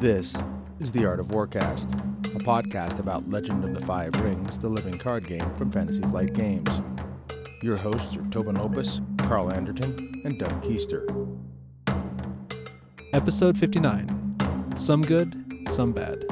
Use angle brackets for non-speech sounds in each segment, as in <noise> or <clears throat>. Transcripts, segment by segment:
This is The Art of Warcast, a podcast about Legend of the Five Rings, the living card game from Fantasy Flight Games. Your hosts are Tobin Opus, Carl Anderton, and Doug Keister. Episode 59. Some good, some bad.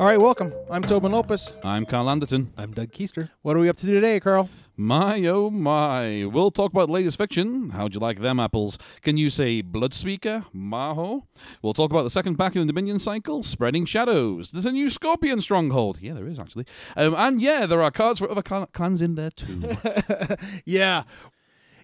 All right, welcome. I'm Tobin Opus. I'm Carl Anderton. I'm Doug Keister. What are we up to today, Carl? My oh my. We'll talk about latest fiction. How'd you like them apples? Can you say Bloodspeaker? Maho? We'll talk about the second pack in the Dominion cycle, Spreading Shadows. There's a new Scorpion stronghold. Yeah, there is actually. Um, and yeah, there are cards for other clan- clans in there too. <laughs> Yeah.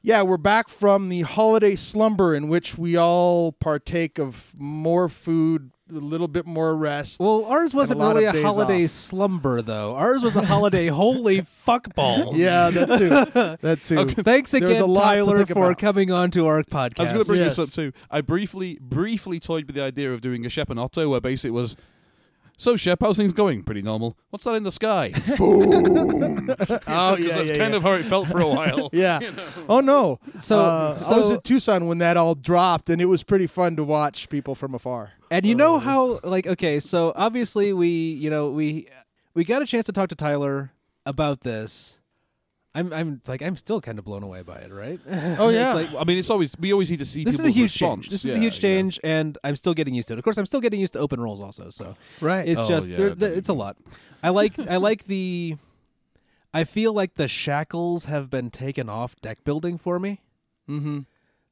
Yeah, we're back from the holiday slumber in which we all partake of more food, a little bit more rest. Well, ours wasn't lot really a holiday off. slumber, though. Ours was a holiday <laughs> holy fuck balls. yeah, that too. That too. Thanks again, a lot to Tyler, for about. coming on to our podcast. I'm going to bring Yes. this up too. I briefly, briefly toyed with the idea of doing a Shep and Otto where basically it was, so Shep, how's things going? Pretty normal. What's that in the sky? <laughs> Boom. Oh, Because yeah, that's yeah, kind yeah. of how it felt for a while. <laughs> Yeah. <laughs> Oh no. So- Uh, I so- was at Tucson when that all dropped, and it was pretty fun to watch people from afar. And you know how, like, okay, so obviously we, you know, we we got a chance to talk to Tyler about this. I'm, I'm it's like, I'm still kind of blown away by it, right? <laughs> Oh yeah. like, I mean, it's always we always need to see this is a huge response. change. This is a huge yeah. change, and I'm still getting used to it. Of course, I'm still getting used to open roles also. So right. it's Oh, just yeah, there- I the- bet it's a lot. I like I <laughs> like the. I feel like the shackles have been taken off deck building for me. mm-hmm.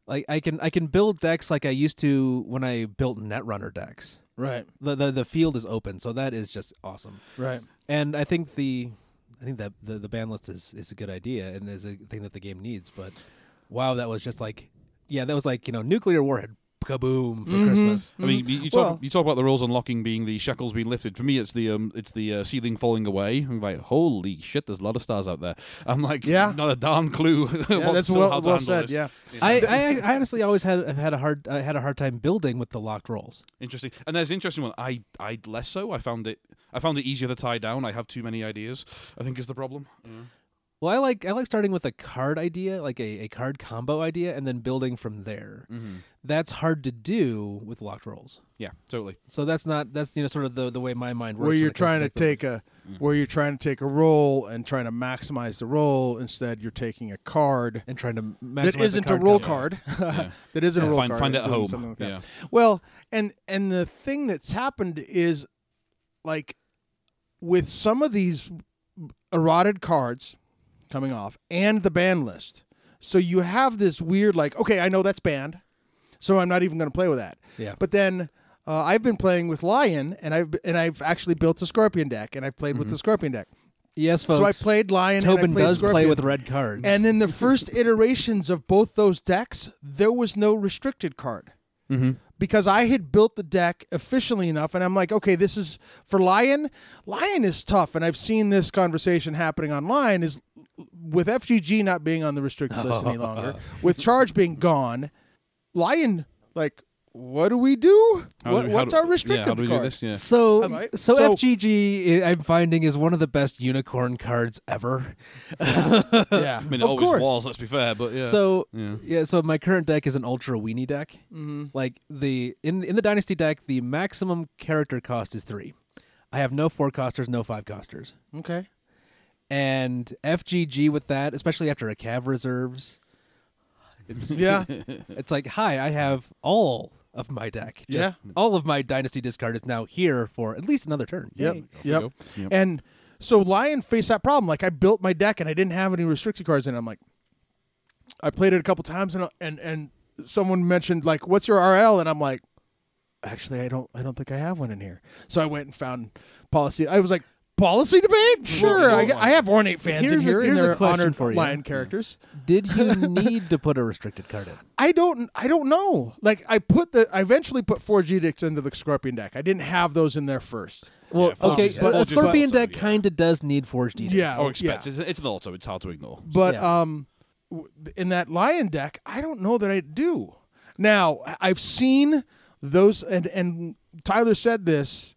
Like I can I can build decks like I used to when I built Netrunner decks. Right. The, the the field is open, so that is just awesome. Right. And I think the I think that the the ban list is is a good idea and is a thing that the game needs. But wow, that was just like yeah, that was like you know nuclear warhead kaboom for Mhm. Christmas. I mean, you, you talk Well- you talk about the rules unlocking being the shackles being lifted. For me, it's the um, it's the uh, ceiling falling away. I'm like, holy shit, there's a lot of stars out there. I'm like, Yeah. not a darn clue. <laughs> Yeah, what- that's well, how to well said. this. Yeah. I, I I honestly always had have had a hard I had a hard time building with the locked roles. Interesting. And there's an interesting one. I I less so. I found it. I found it easier to tie down. I have too many ideas. I think is the problem. Well, I like I like starting with a card idea, like a, a card combo idea, and then building from there. Mm-hmm. That's hard to do with locked roles. Yeah, totally. So that's not that's you know sort of the, the way my mind works. Where you're trying to deck building. take a, Mm. where you're trying to take a role and trying to maximize the role. Instead, you're taking a card and trying to maximize that the isn't a role card. <laughs> That isn't a roll find card. find it at home. like yeah. Well, and and the thing that's happened is like with some of these eroded cards coming off and the ban list. So you have this weird like, okay, I know that's banned. So I'm not even going to play with that. Yeah. But then uh, I've been playing with Lion and I've and I've actually built a Scorpion deck and I've played with the Scorpion deck. Yes, folks. So I played Lion Tobin played does Scorpion. play with red cards. And in the first iterations of both those decks, there was no restricted card Mm-hmm. because I had built the deck efficiently enough, and I'm like, okay, this is for Lion. Lion is tough, and I've seen this conversation happening online. Is with FGG not being on the restricted list any longer, <laughs> with Charge being gone, Lion like, what do we do? How What, do we- how what's do- our restricted yeah, how do we card? do this? Yeah. so, Right. so So- FGG I- I'm finding is one of the best unicorn cards ever. <laughs> Yeah, <laughs> I mean, it of always course. was. Let's be fair, but yeah. So yeah. yeah, so my current deck is an ultra weenie deck. Mhm. Like the in in the dynasty deck, the maximum character cost is three. I have no four costers, no five costers, Okay. And FGG with that, especially after a Cav reserves, it's <laughs> Yeah. <laughs> it's like hi, I have all of my deck. Just all of my dynasty discard is now here for at least another turn. Yep. Yay. Yep. Yep. And so Lion faced that problem. Like I built my deck and I didn't have any restricted cards in. it. I'm like, I played it a couple times and and and someone mentioned like, "What's your RL?" And I'm like, actually, I don't I don't think I have one in here. So I went and found policy. I was like. Policy debate? Sure. I, well, I have ornate fans here's in a- here, and here's a they're question honored for you. lion characters. Did you <laughs> need to put a restricted card in? I don't. I don't know. Like I put the. I eventually put Forged Edicts into the Scorpion deck. I didn't have those in there first. Well, Yeah, okay, is- but- a Scorpion deck yeah. kind of does need Forged Edict. Yeah. Oh, yeah. it's, it's an auto. It's hard to ignore. But Yeah. um, in that lion deck, I don't know that I do. Now I- I've seen those, and and Tyler said this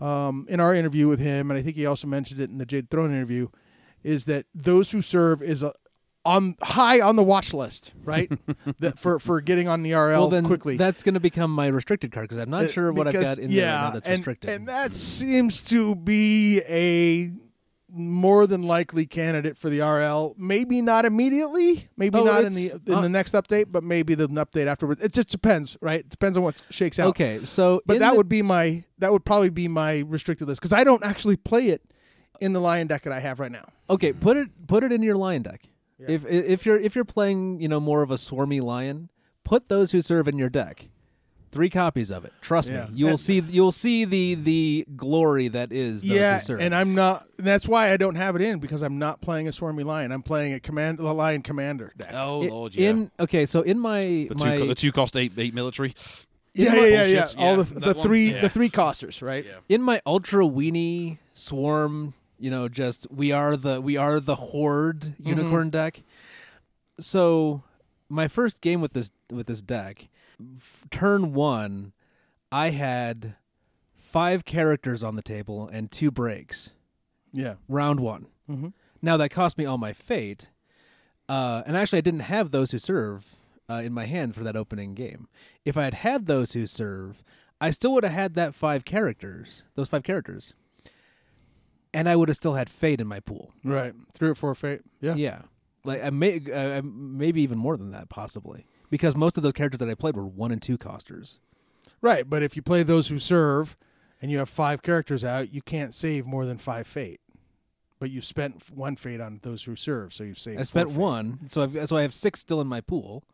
um, in our interview with him, and I think he also mentioned it in the Jade Throne interview, is that those who serve is a on high on the watch list, right? <laughs> that for for getting on the RL well, then quickly. that's going to become my restricted card because I'm not Uh, sure what I've got in there right yeah, now that's and, restricted. And that seems to be a more than likely candidate for the RL. Maybe not immediately, maybe Oh, not in the in uh, the next update, but maybe the update afterwards. It just depends, right? It depends on what shakes out. okay, so But that the- would be my that would probably be my restricted list because I don't actually play it in the lion deck that I have right now. Okay, put it put it in your lion deck. If if you're if you're playing, you know, more of a swarmy lion, put those who serve in your deck. Three copies of it. Trust Yeah. me, you will And- see you'll see the the glory that is those yeah, who serve. and I'm not. That's why I don't have it in because I'm not playing a swarmy lion. I'm playing a command, a lion commander deck. Oh I- lord, yeah. In okay, so in my the, my two, co- the two cost eight eight military. yeah, yeah, yeah, yeah. All Yeah, the the three Yeah. the three costers, right? Yeah. in my ultra weenie swarm, you know, just we are the we are the horde Mm-hmm. unicorn deck. So my first game with this with this deck, f- turn one, I had five characters on the table and two breaks. Yeah. Round one. Mhm. Now that cost me all my fate, uh, and actually I didn't have those who serve uh, in my hand for that opening game. If I had had those who serve, I still would have had that five characters, those five characters, and I would have still had fate in my pool. Right. Three or four fate. Yeah. Yeah, like I may, uh, maybe even more than that, possibly, because most of those characters that I played were one and two costers. Right. But if you play those who serve, and you have five characters out, you can't save more than five fate. But you spent one fate on those who serve, so you've saved. I spent four fate. one, so I've, so I have six still in my pool.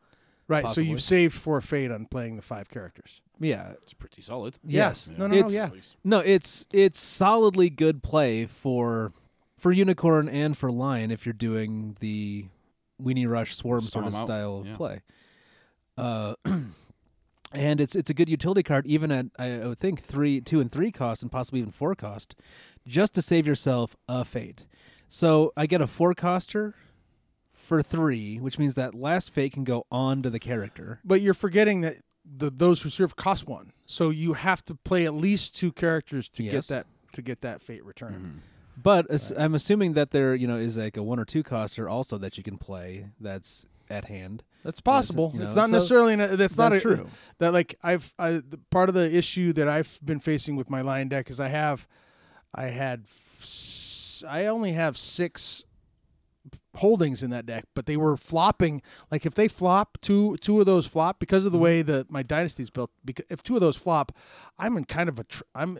Right. So you've saved four fate on playing the five characters. Yeah, It's pretty solid. Yes. No, no, no. It's- Yeah. No, it's it's solidly good play for for unicorn and for lion if you're doing the weenie rush swarm Spawn sort of out, style of yeah. play. Uh, <clears throat> and it's it's a good utility card even at I I would think three, two, and three cost, and possibly even four cost, just to save yourself a fate. So I get a four coster for three, which means that last fate can go on to the character. But you're forgetting that the those who serve cost one, so you have to play at least two characters to Yes. get that to get that fate return. But as- I'm assuming that there, you know, is like a one or two coster also that you can play that's at hand. That's possible. you know, it's not so necessarily. That's not that's a, true. That like I've I, the, part of the issue that I've been facing with my lion deck is I have, I had, I only have six holdings in that deck, but they were flopping. Like if they flop two two of those flop because of Mm-hmm. the way that my dynasty's built. Because if two of those flop, I'm in kind of a tr- I'm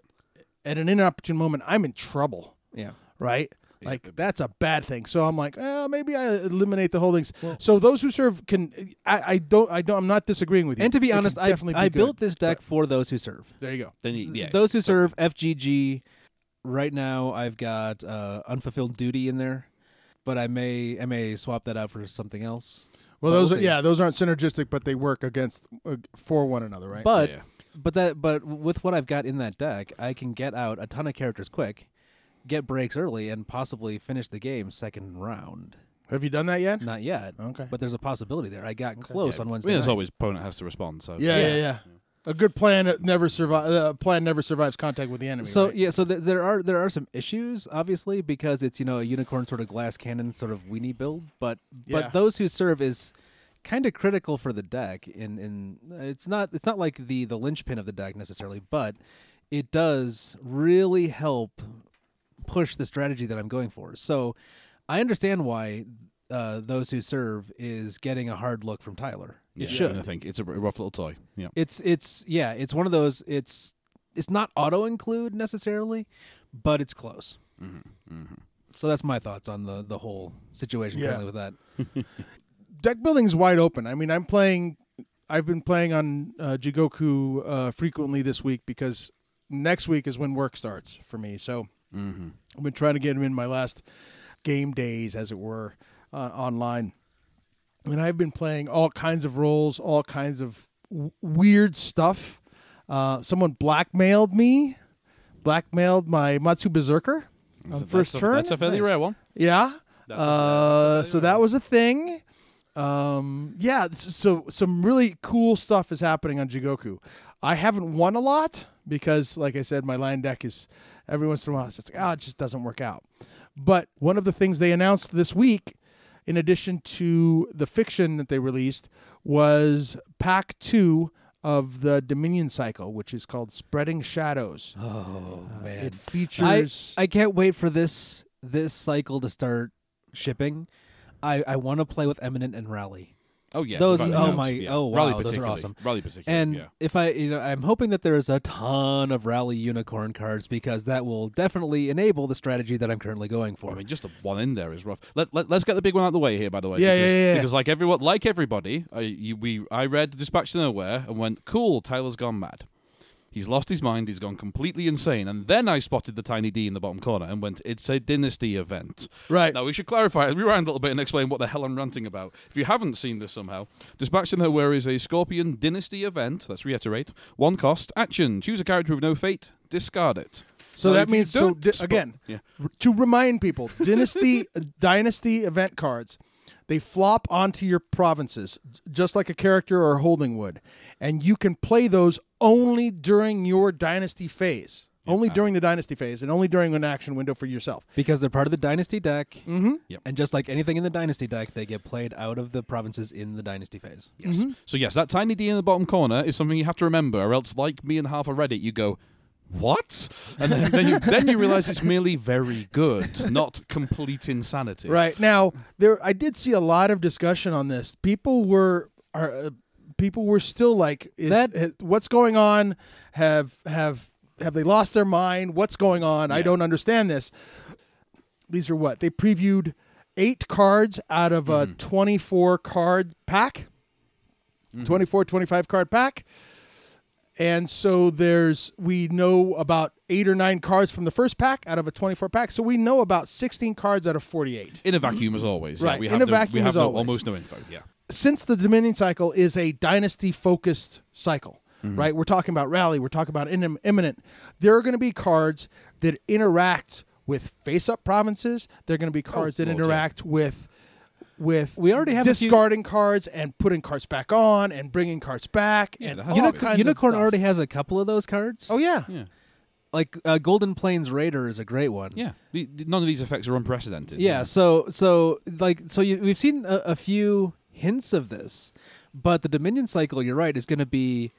at an inopportune moment. I'm in trouble. Yeah. right? Like that's a bad thing. So I'm like, eh, maybe I eliminate the holdings. so those who serve can. I, I don't. I don't. I'm not disagreeing with you. And to be It can honest, I, definitely be I good. built this deck for those who serve. There you go. Then you, yeah. Those who serve FGG. Right now, I've got uh, unfulfilled duty in there, but I may I may swap that out for something else. Well, But those we'll are, yeah, those aren't synergistic, but they work against uh, for one another, right? But Yeah. but that but with what I've got in that deck, I can get out a ton of characters quick, get breaks early, and possibly finish the game second round. have you done that yet? Not yet, Okay. but there's a possibility there. I got close Yeah. on I Wednesday. mean, as night. always, opponent has to respond. So yeah, yeah, Yeah. yeah, A good plan never survive. Uh, plan never survives contact with the enemy. So right? yeah, so th- there are there are some issues, obviously, because it's you know a unicorn sort of glass cannon sort of weenie build, but Yeah. but those who serve is kind of critical for the deck. In in it's not it's not like the the linchpin of the deck necessarily, but it does really help push the strategy that I'm going for. So I understand why uh, those who serve is getting a hard look from Tyler. yeah. It should. I think it's a rough little toy. Yeah. It's it's yeah, it's one of those. It's it's not auto include necessarily, but it's close. Mm-hmm. So that's my thoughts on the the whole situation Yeah. currently with that. <laughs> deck building's wide open. I mean, I'm playing. I've been playing on uh, Jigoku uh, frequently this week because next week is when work starts for me. So Mm-hmm. I've been trying to get him in my last game days, as it were, uh, online. And I've been playing all kinds of roles, all kinds of w- weird stuff. Uh, someone blackmailed me, blackmailed my Matsu Berserker on So first that's a, turn. That's a fairly Nice. rare one. Yeah. That's Uh, that's so that was a thing. Um, yeah. So some really cool stuff is happening on Jigoku. I haven't won a lot because, like I said, my lion deck is every once in a while it's like, oh, it just doesn't work out. But one of the things they announced this week in addition to the fiction that they released, was pack two of the Dominion cycle, which is called Spreading Shadows. Oh Uh, man, it features. I I can't wait for this this cycle to start shipping. I I want to play with Eminent and Rally. Oh yeah, Those- oh counts, my- yeah. oh, wow, those are awesome. Rally particularly, And yeah. if I, you know, I'm hoping that there's a ton of Rally Unicorn cards because that will definitely enable the strategy that I'm currently going for. I mean, just a one in there is rough. Let, let, us get the big one out of the way here, by the way. Yeah, yeah, because, yeah, yeah. Because like everyone, like everybody, I, you, we, I read the Dispatch to Nowhere and went, "Cool, Tyler's gone mad. He's lost his mind. He's gone completely insane." And then I spotted the tiny D in the bottom corner and went, "It's a dynasty event." right. Now we should clarify, rewind a little bit, and explain what the hell I'm ranting about. If you haven't seen this somehow, Dispatch to Nowhere is a Scorpion Dynasty event. Let's reiterate: one cost, action, choose a character with no fate, discard it. So that means so di- again Yeah. r- to remind people, dynasty <laughs> dynasty event cards, they flop onto your provinces just like a character or a holding would, and you can play those only during your dynasty phase, only during the dynasty phase, and only during an action window for yourself. because they're part of the Dynasty deck, Mm-hmm. Yep. and just like anything in the Dynasty deck, they get played out of the provinces in the Dynasty phase. Yes. Mm-hmm. So yes, that tiny D in the bottom corner is something you have to remember, or else, like me and half a Reddit, you go, "What?" And then, then you then you realize it's merely very good, not complete insanity. Right now, there I did see a lot of discussion on this. People were are uh, people were still like, is, That- uh, "What's going on? Have have have they lost their mind? What's going on? I don't understand this." These are what they previewed eight cards out of a Mm-hmm. 24 card pack, 24, 25 card pack. And so there's we know about eight or nine cards from the first pack out of a 24 pack. So we know about 16 cards out of 48. In a vacuum, as always. Yeah, Right, we in have a no, we have as no, always. almost no info. Yeah. since the Dominion cycle is a dynasty focused cycle, mm-hmm. right? We're talking about rally, we're talking about Im- eminent. There are going to be cards that interact with face up provinces. There are going to be oh, cards that Lord, yeah. interact with with We already have a few- discarding cards and putting cards back on and bringing cards back Yeah, and that all has kinds Unicorn of stuff. already has a couple of those cards. Oh yeah. Yeah. like uh, Golden Plains Raider is a great one. Yeah. The, the- none of these effects are unprecedented. Yeah, so so like so you, we've seen a, a few hints of this, but the Dominion cycle, you're right, is going to be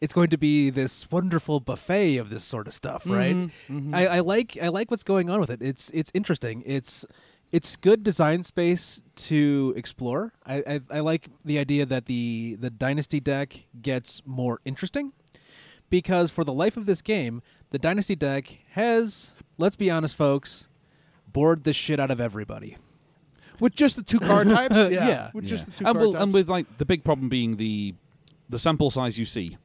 it's going to be this wonderful buffet of this sort of stuff, right? Mm-hmm, I, I like I like what's going on with it. It's it's interesting. It's it's good design space to explore. I, I I like the idea that the the dynasty deck gets more interesting because for the life of this game, the dynasty deck has let's be honest, folks, bored the shit out of everybody. With just the two card types. <laughs> Yeah. Yeah. With Yeah. just the two and, card well, types. and with like the big problem being the the sample size you see.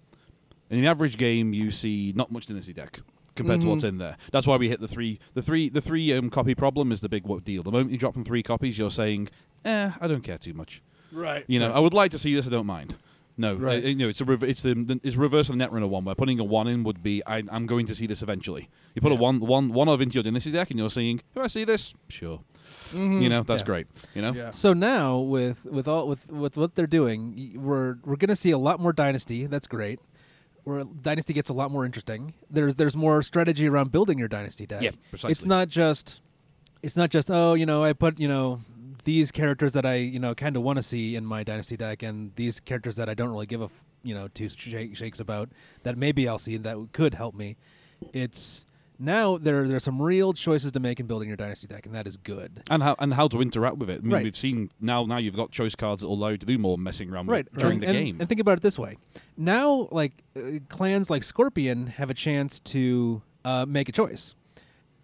In the average game, you see not much dynasty deck compared to Mm-hmm. what's in there. That's why we hit the three. The three. The three um, copy problem is the big what deal. The moment you drop from three copies, you're saying, "Eh, I don't care too much." right. You know, right. I would like to see this. I don't mind. No, Right. uh, you know, it's a rev- it's the it's reverse of the Netrunner one where putting a one in would be I, I'm going to see this eventually. You put a Yeah. one one one of into your dynasty deck and you're saying, do I see this? Sure. You know, that's Yeah. great. You know, Mm-hmm. Yeah. So now with with all with with what they're doing, we're we're going to see a lot more dynasty. That's great. Where dynasty gets a lot more interesting. There's there's more strategy around building your dynasty deck. Yeah, precisely. It's not just it's not just oh you know I put you know these characters that I you know kind of want to see in my dynasty deck and these characters that I don't really give a f- you know two shake, shakes about that maybe I'll see that could help me. It's now there there are some real choices to make in building your dynasty deck and that is good. and how and how to interact with it. I mean, Right. we've seen now now you've got choice cards that allow you to do more messing around with right during and, the and- game. And think about it this way: now, like uh, clans like Scorpion have a chance to uh, make a choice.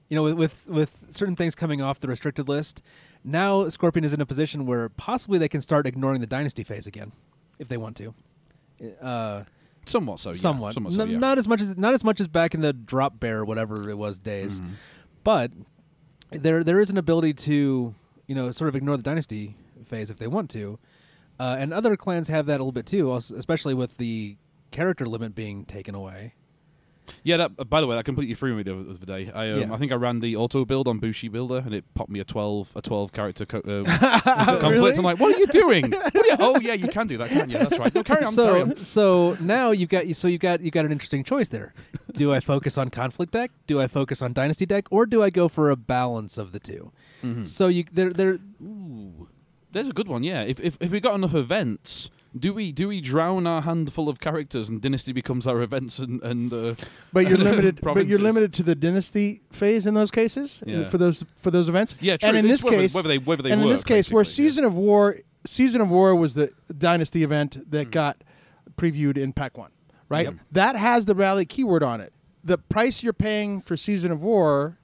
You know, with, with with certain things coming off the restricted list, now Scorpion is in a position where possibly they can start ignoring the dynasty phase again, if they want to. Uh, somewhat so, yeah. somewhat, somewhat so, N- yeah. not as much as not as much as back in the drop bear whatever it was days, Mm-hmm. but there there is an ability to you know sort of ignore the dynasty phase if they want to, uh, and other clans have that a little bit too, especially with the character limit being taken away. Yeah, that, uh, by the way, that completely threw me the other day. I um, Yeah. I think I ran the auto build on Bushi Builder, and it popped me a twelve a twelve character co- um, <laughs> conflict. Really? I'm like, what are you doing? What are you- <laughs> oh yeah, you can do that, can't you? That's right. No, carry on, so carry on. so now you've got so you got you got an interesting choice there. Do I focus on conflict deck? Do I focus on dynasty deck? Or do I go for a balance of the 2 Mm-hmm. So you there there Ooh. There's a good one, yeah. If if if we got enough events, do we do we drown our handful of characters and Dynasty becomes our events and and uh, But you're <laughs> limited. but you're limited to the dynasty phase in those cases Yeah. for those for those events. yeah, true. And in It's this whether, case, whether they whether they and in this case, where basically, yeah. season of war, season of war was the dynasty event that Mm. got previewed in Pack One, right? Yep. That has the rally keyword on it. The price you're paying for season of war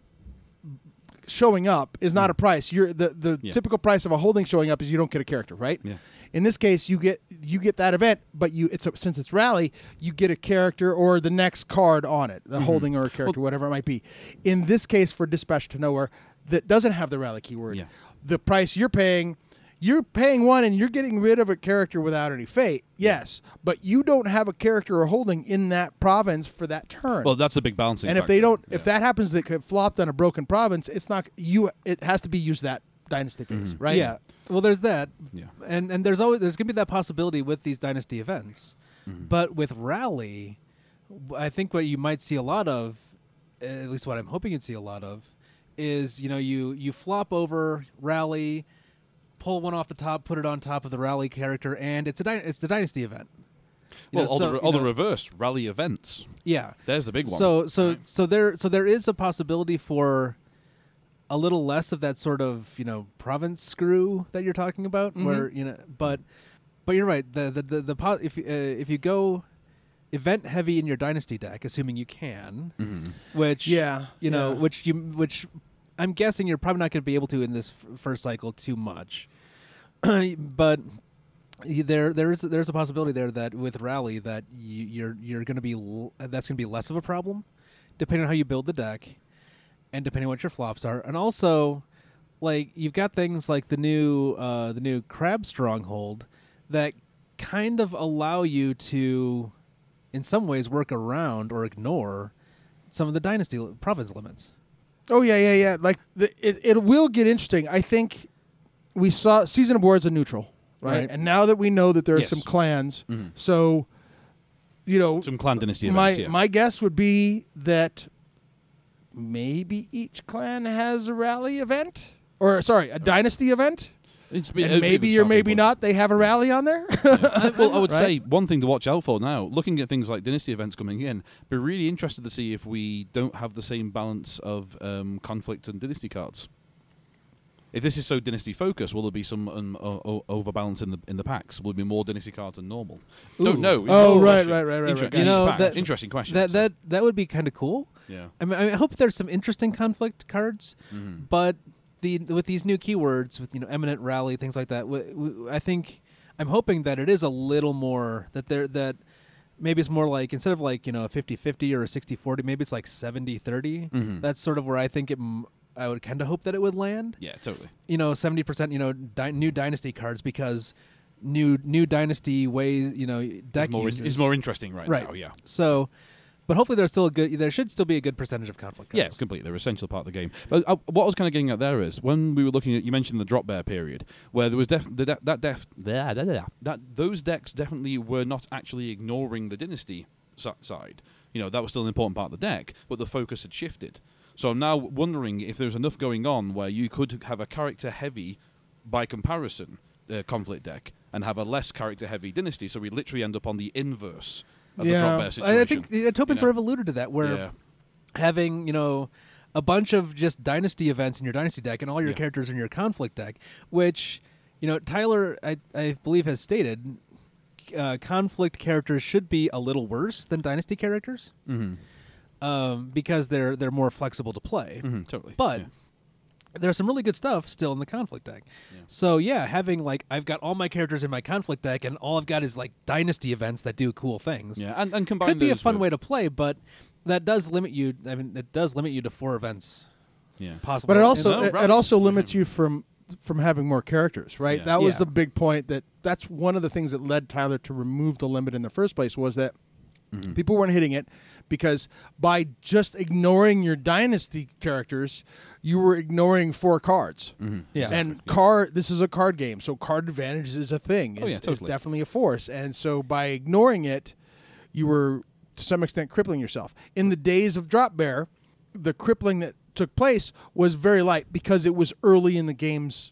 showing up is not a price. You're the the Mm. Yeah. typical price of a holding showing up is you don't get a character, right? Yeah. In this case, you get you get that event, but you it's a, since it's rally, you get a character or the next card on it, the mm-hmm. holding or a character, whatever it might be. In this case, for Dispatch to Nowhere, that doesn't have the rally keyword. Yeah. The price you're paying, you're paying one, and you're getting rid of a character without any fate. Yes, but you don't have a character or holding in that province for that turn. Well, that's a big balancing. and if they don't, if that happens, that get flopped on a broken province, it's not you. It has to be used that dynasty phase, mm-hmm. right? Yeah. Well, there's that. Yeah. And and there's always there's gonna be that possibility with these dynasty events, mm-hmm. but with rally, I think what you might see a lot of, at least what I'm hoping you'd see a lot of, is you know you you flop over rally, pull one off the top, put it on top of the rally character, and it's a dy- it's the dynasty event. You well, know, all, so, the, you all the reverse rally events. yeah. There's the big one. So so Right. so there so there is a possibility for a little less of that sort of you know province screw that you're talking about, Mm-hmm. where you know, but but you're right. The the the, the po- if you- uh, if you go event heavy in your dynasty deck, assuming you can, Mhm. which Yeah, you know yeah. which you which I'm guessing you're probably not going to be able to in this f- first cycle too much, <clears throat> but. There, there is, there's a possibility there that with rally that you, you're, you're going to be, l- that's going to be less of a problem, depending on how you build the deck, and depending on what your flops are, and also, like you've got things like the new, uh, the new crab stronghold that kind of allow you to, in some ways, work around or ignore some of the dynasty li- province limits. Oh yeah, yeah, yeah. Like the, it, it will get interesting. I think we saw season of war as a neutral, right? Right. And now that we know that there are Yes. some clans, Mhm. so you know, Some clan dynasty my events. yeah. my guess would be that maybe each clan has a rally event, or sorry, a dynasty event, It's and it'd be a maybe or maybe point. not. They have a rally on there. <laughs> Uh, well, I would <laughs> Right? say one thing to watch out for now, looking at things like dynasty events coming in, be really interested to see if we don't have the same balance of um, conflict and dynasty cards. If this is so dynasty focused, will there be some um, o- overbalance in the in the packs? Will there be more dynasty cards than normal? Don't know. Oh, right, right, right, right, Inter- right. You know, that- interesting question. That that that would be kind of cool. Yeah. I mean, I hope there's some interesting conflict cards, Mhm. but the with these new keywords, with you know, eminent rally, things like that, w- w- I think I'm hoping that it is a little more that there that maybe it's more like instead of like you know a 50-50 or a 60-40, maybe it's like 70-30. Mhm. That's sort of where I think it. m- I would kind of hope that it would land. Yeah, totally. You know, seventy percent. You know, di- new dynasty cards because new new dynasty ways. You know, deck It's more, it's more interesting right, Right. now. Yeah. So, but hopefully there's still a good. There should still be a good percentage of conflict. Yeah, completely. They're an essential part of the game. But uh, what I was kind of getting at there is when we were looking at, you mentioned the drop bear period, where there was def- the de- that def- that those decks definitely were not actually ignoring the dynasty si- side. You know, that was still an important part of the deck, but the focus had shifted. So I'm now wondering if there's enough going on where you could have a character heavy, by comparison, uh, conflict deck and have a less character heavy dynasty. So we literally end up on the inverse of the Yeah. drop bear situation. I I think uh, Tobin you know? sort of alluded to that, where yeah. having you know a bunch of just dynasty events in your dynasty deck and all your Yeah. characters in your conflict deck, which you know Tyler I, I believe has stated uh, conflict characters should be a little worse than dynasty characters Mhm. um, because they're they're more flexible to play. Mhm, totally. But Yeah. There's some really good stuff still in the conflict deck. Yeah. So yeah, having like I've got all my characters in my conflict deck, and all I've got is like dynasty events that do cool things. Yeah, and, and combine could be a fun with- way to play, but that does limit you. I mean, it does limit you to four events Yeah. possible. But it also it, it also limits you from from having more characters, right? Yeah. That was Yeah. the big point. That that's one of the things that led Tyler to remove the limit in the first place was that Mm-hmm. people weren't hitting it because by just ignoring your dynasty characters, you were ignoring four cards. Mm-hmm. Yeah. And card this is a card game, so card advantage is a thing. Oh, It's, yeah, it's definitely a force. And so by ignoring it, you were to some extent crippling yourself. In the days of Drop Bear, the crippling that took place was very light because it was early in the game's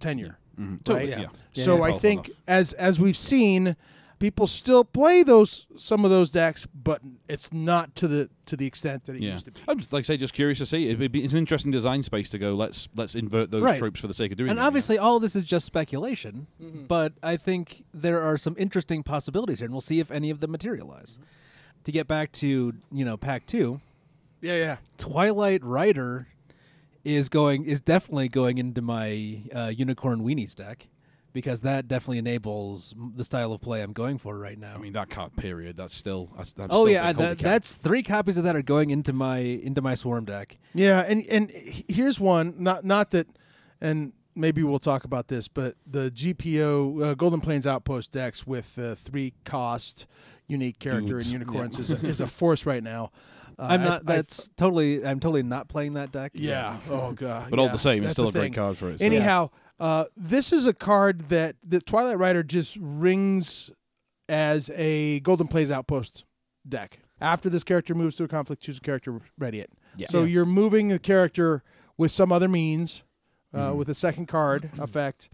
tenure. So, right? yeah. Yeah, so yeah. I think enough. as as we've seen, people still play those some of those decks, but it's not to the to the extent that it Yeah, used to be. I'm just, like I say, just curious to see. It'd be, it's an interesting design space to go. Let's let's invert those Right. tropes for the sake of doing And it. And know? obviously, all of this is just speculation, but I think there are some interesting possibilities here, and we'll see if any of them materialize. To get back to you know Pack Two, Yeah, yeah. Twilight Rider is going is definitely going into my uh, Unicorn Weenies deck because that definitely enables the style of play I'm going for right now. I mean, that card period. That's still. That's, that's oh still yeah, that, that's three copies of that are going into my into my Swarm deck. Yeah, and and here's one. Not not that, and maybe we'll talk about this, but the GPO uh, Golden Plains Outpost decks with uh, three cost unique character Dudes. and unicorns is, a, is a force right now. <laughs> Uh, I'm not. I- that's totally. I'm totally not playing that deck. yeah. Oh god. But all the same, it's that's still the a great card for it. so- Anyhow, uh, this is a card that the Twilight Rider just rings as a Golden Plains Outpost deck. After this character moves to a conflict, choose a character, ready it. Yeah. So Yeah. you're moving the character with some other means, uh, Mhm. with a second card effect,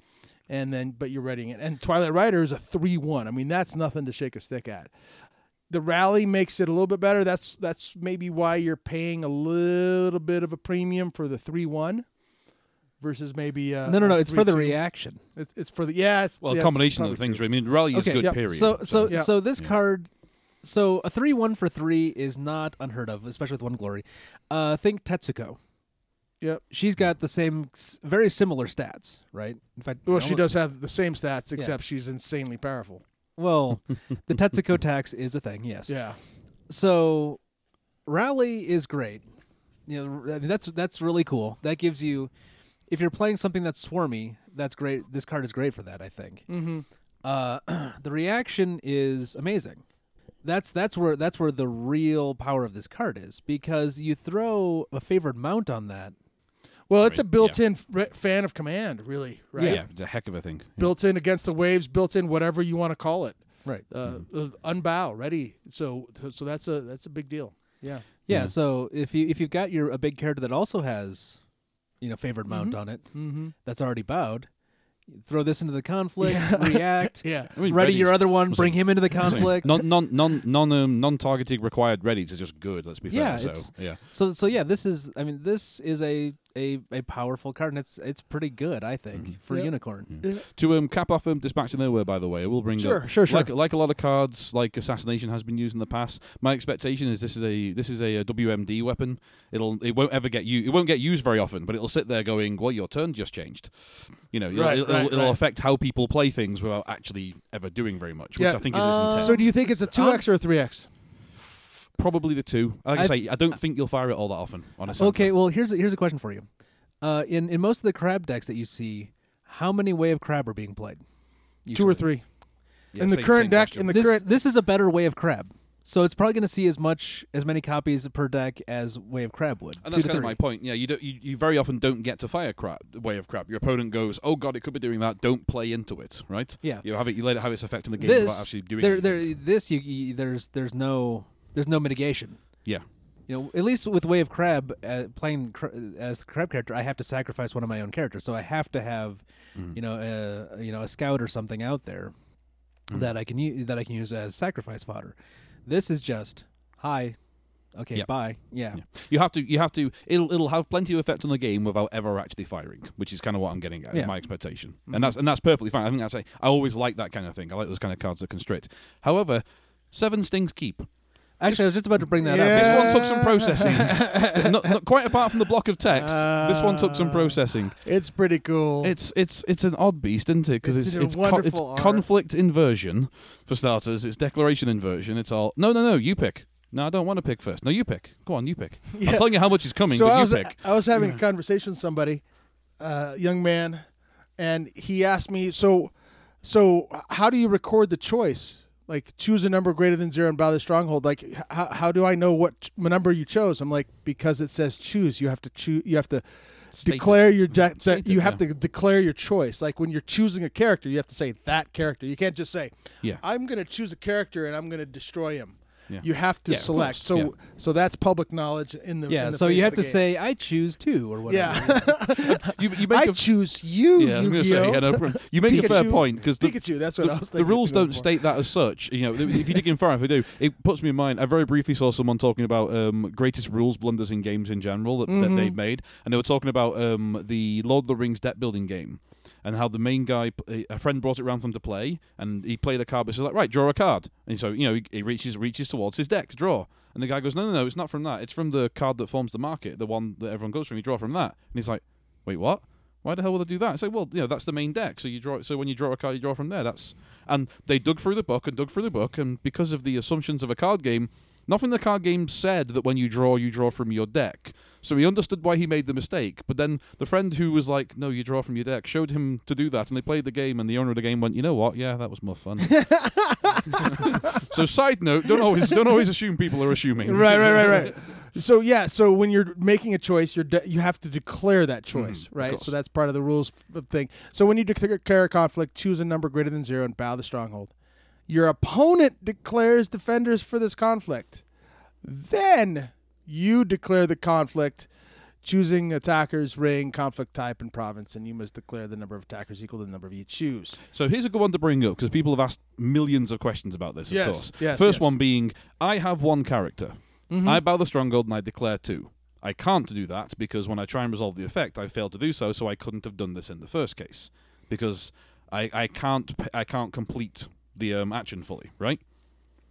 and then but you're readying it. And Twilight Rider is a three one. I mean that's nothing to shake a stick at. The rally makes it a little bit better. That's that's maybe why you're paying a little bit of a premium for the three one versus maybe uh, No, no, no. It's for the 3-2. reaction. It's, it's for the yeah. It's, Well, yeah, a combination of the things. true. I mean, rally is Okay, good. yep. Period. So, so, Yeah. so this Yeah. card, so a three one for three is not unheard of, especially with one glory. Uh, think Tetsuko. Yep. She's got the same, very similar stats, right? In fact, Well, she does have the same stats, except she's insanely powerful. Well, <laughs> the Tetsuko tax is a thing, yes. Yeah. So, rally is great. You know, I mean, that's that's really cool. That gives you, if you're playing something that's swarmy, that's great. This card is great for that. I think. Mm-hmm. Uh, <clears throat> the reaction is amazing. That's that's where that's where the real power of this card is because you throw a favored mount on that. Well, it's Right, a built-in f- fan of command, really, right? yeah. it's a heck of a thing. Built in against the waves, built in whatever you want to call it. Right. Uh, uh, unbow, ready. So, so that's a that's a big deal. Yeah. Yeah. Yeah. So if you if you've got your a big character that also has, you know, favored mount on it Mm-hmm. that's already bowed, throw this into the conflict, Yeah. <laughs> react, Yeah. I mean, ready ready's- your other one, was bring him into the conflict. non non non non um, non targeting required readies are just good. Let's be fair. Yeah, so yeah, So so yeah, this is I mean this is a a, a powerful card and it's it's pretty good I think Mhm. for Yeah. unicorn. to um, cap off um, dispatch to nowhere. By the way, I will bring Sure, up sure, sure. like like a lot of cards like assassination has been used in the past. My expectation is this is a this is a, uh WMD weapon. It'll it won't ever get you it won't get used very often, but it'll sit there going, well, your turn just changed. You know, it'll, Right, it'll, it'll right. affect how people play things without actually ever doing very much, which Yeah. I think is Uh, its intent. So, do you think it's a two X or a three X? Probably the two. Like i I've- say, I don't think you'll fire it all that often on a Sansa. Okay, well here's a, here's a question for you. Uh, in in most of the crab decks that you see, how many way of crab are being played? Two or three? Yeah, in the same- current same deck, question. in the this current, this is a better way of crab. So it's probably going to see as much as many copies per deck as way of crab would. And that's to kind of my point. Yeah, you, don't, you you very often don't get to fire crap way of Crab. Your opponent goes, "Oh God, it could be doing that." Don't play into it, right? Yeah. You have it. You let it have its effect in the game This without actually doing there anything. there this you, you there's there's no there's no mitigation. Yeah. You know, at least with Way of Crab, uh, playing cr- as the crab character, I have to sacrifice one of my own characters, so I have to have, Mhm. you know, a you know a scout or something out there Mhm. that I can use that I can use as sacrifice fodder. This is just hi, okay, Yeah. bye, yeah, Yeah. You have to. You have to. It'll it'll have plenty of effect on the game without ever actually firing, which is kind of what I'm getting at. Yeah. My expectation, Mhm. and that's and that's perfectly fine. I think that's a, I always like that kind of thing. I like those kind of cards that constrict. However, seven stings keep. Actually, I was just about to bring that Yeah. up. This one took some processing. <laughs> not, not quite apart from the block of text. this one took some Uh, processing. it's pretty cool. It's it's it's an odd beast, isn't it? Because It's it's in it's, co- wonderful it's art. conflict inversion for starters. It's declaration inversion. It's all no no no. You pick. No, I don't want to pick first. No, you pick. Go on, you pick. Yeah. I'm telling you how much is coming, so but I you was, pick. I was having a conversation with somebody, uh, young man, and he asked me, so, so how do you record the choice? Like choose a number greater than zero and bow the stronghold. Like how, how do I know what ch- number you chose? I'm like because it says choose. You have to choose. You have to State declare it. your de- that you it, have yeah. to declare your choice. Like when you're choosing a character, you have to say that character. You can't just say Yeah. I'm going to choose a character and I'm going to destroy him. Yeah. You have to Yeah, select. so yeah. so that's public knowledge in the Yeah, in the so you have to game. say I choose two or whatever. Yeah, <laughs> You, you make I a, choose you. yeah, I was gonna say, yeah, no <laughs> you make a fair point because the, Pikachu. That's what the, I was the rules don't for. state that as such. You know, if you dig in far enough, they do. It puts me in mind. I very briefly saw someone talking about um, greatest rules blunders in games in general that, that Mhm. they've made, and they were talking about um, the Lord of the Rings deck building game. And how the main guy, eh, a friend brought it around for him to play, and he played a card, but he's like, right, draw a card. And so, you know, he, he reaches reaches towards his deck to draw. And the guy goes, no, no, no, it's not from that. It's from the card that forms the market, the one that everyone goes from. You draw from that. And he's like, wait, what? Why the hell would they do that? It's like, well, you know, that's the main deck. So you draw. So when you draw a card, you draw from there. That's and they dug through the book and dug through the book, and because of the assumptions of a card game, nothing in the card game said that when you draw, you draw from your deck. So he understood why he made the mistake. But then the friend who was like, "No, you draw from your deck," showed him to do that, and they played the game. And the owner of the game went, "You know what? Yeah, that was more fun." <laughs> so, side note: don't always don't always assume people are assuming. Right, right, right, right. So yeah, so when you're making a choice, you're de- you have to declare that choice, Mhm, of right? So that's part of the rules of thing. So when you declare a conflict, choose a number greater than zero and bow the stronghold. Your opponent declares defenders for this conflict. Then you declare the conflict, choosing attackers, ring, conflict type, and province, and you must declare the number of attackers equal to the number of you choose. So here's a good one to bring up because people have asked millions of questions about this. Of Yes, course. yes, First yes. one being, I have one character. Mhm. I bow the stronghold and I declare two. I can't do that because when I try and resolve the effect, I fail to do so. So I couldn't have done this in the first case because I, I can't p- I can't complete the um, action fully. Right.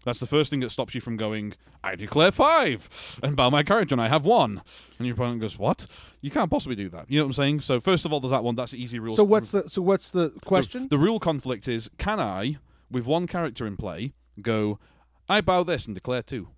That's the first thing that stops you from going. I declare five and bow my character, and I have one. And your opponent goes, "What? You can't possibly do that." You know what I'm saying? So first of all, there's that one. That's the easy rule. So what's the so what's the The- question? The, rule conflict is can I, with one character in play, go, I bow this and declare two?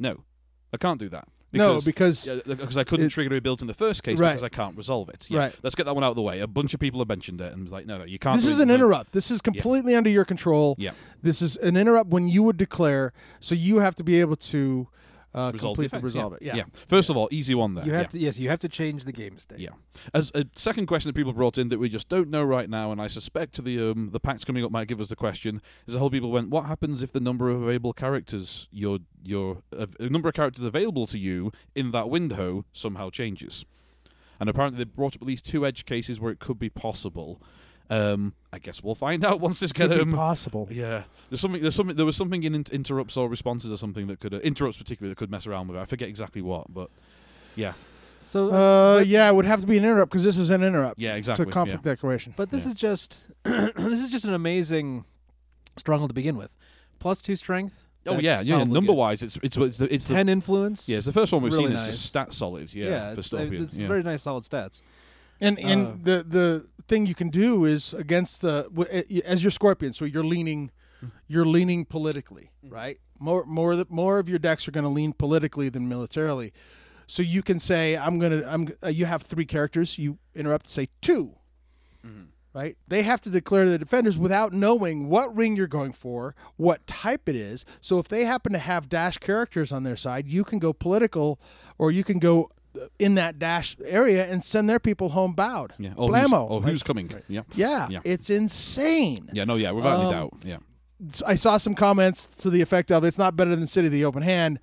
No. I can't do that. No, Because, because yeah, I couldn't it- trigger a build in the first case Right. because I can't resolve it. Yeah. Right. Let's get that one out of the way. A bunch of people have mentioned it and was like, no, no, you can't. this is an interrupt. This is completely under your control. Yeah. This is an interrupt when you would declare, so you have to be able to uh, Resolve complete the to effects, resolve it. yeah. Yeah. First of all, easy one there. You have yeah. to yes, you have to change the game state. Yeah. As a second question that people brought in that we just don't know right now, and I suspect the um, the packs coming up might give us the question, is the whole people went, what happens if the number of available characters your your uh, number of characters available to you in that window somehow changes? And apparently they brought up at least two edge cases where it could be possible. Um, I guess we'll find <laughs> out once this gets get be um, possible. yeah, there's something. There's something. There was something in inter- interrupts or responses or something that could uh, interrupts particularly that could mess around with it. I forget exactly what, but yeah, So Uh, but, yeah, it would have to be an interrupt because this is an interrupt yeah, exactly. to conflict declaration. but this Yeah. is just <clears throat> this is just an amazing struggle to begin with. Plus two strength. Oh That's yeah, yeah. Number good. wise, it's it's it's the, it's the ten influence. Yeah, it's the first one we've Really seen. It's just stat solid. Yeah, for it's, uh, it's yeah. very nice, solid stats. And and Uh, the the thing you can do is against the uh, as your scorpion, so you're leaning you're leaning politically, right? More more more of your decks are going to lean politically than militarily. So you can say I'm going to I'm uh, you have three characters, you interrupt say 2 Right? They have to declare the defenders without knowing what ring you're going for, what type it is. So if they happen to have dash characters on their side, you can go political or you can go in that dash area and send their people home bowed. yeah. Oh, who's, Blammo. oh, Like, who's coming? Yeah. yeah, Yeah. it's insane. Yeah. No. Yeah. Without any Um, doubt. Yeah. I saw some comments to the effect of it's not better than City of the Open Hand.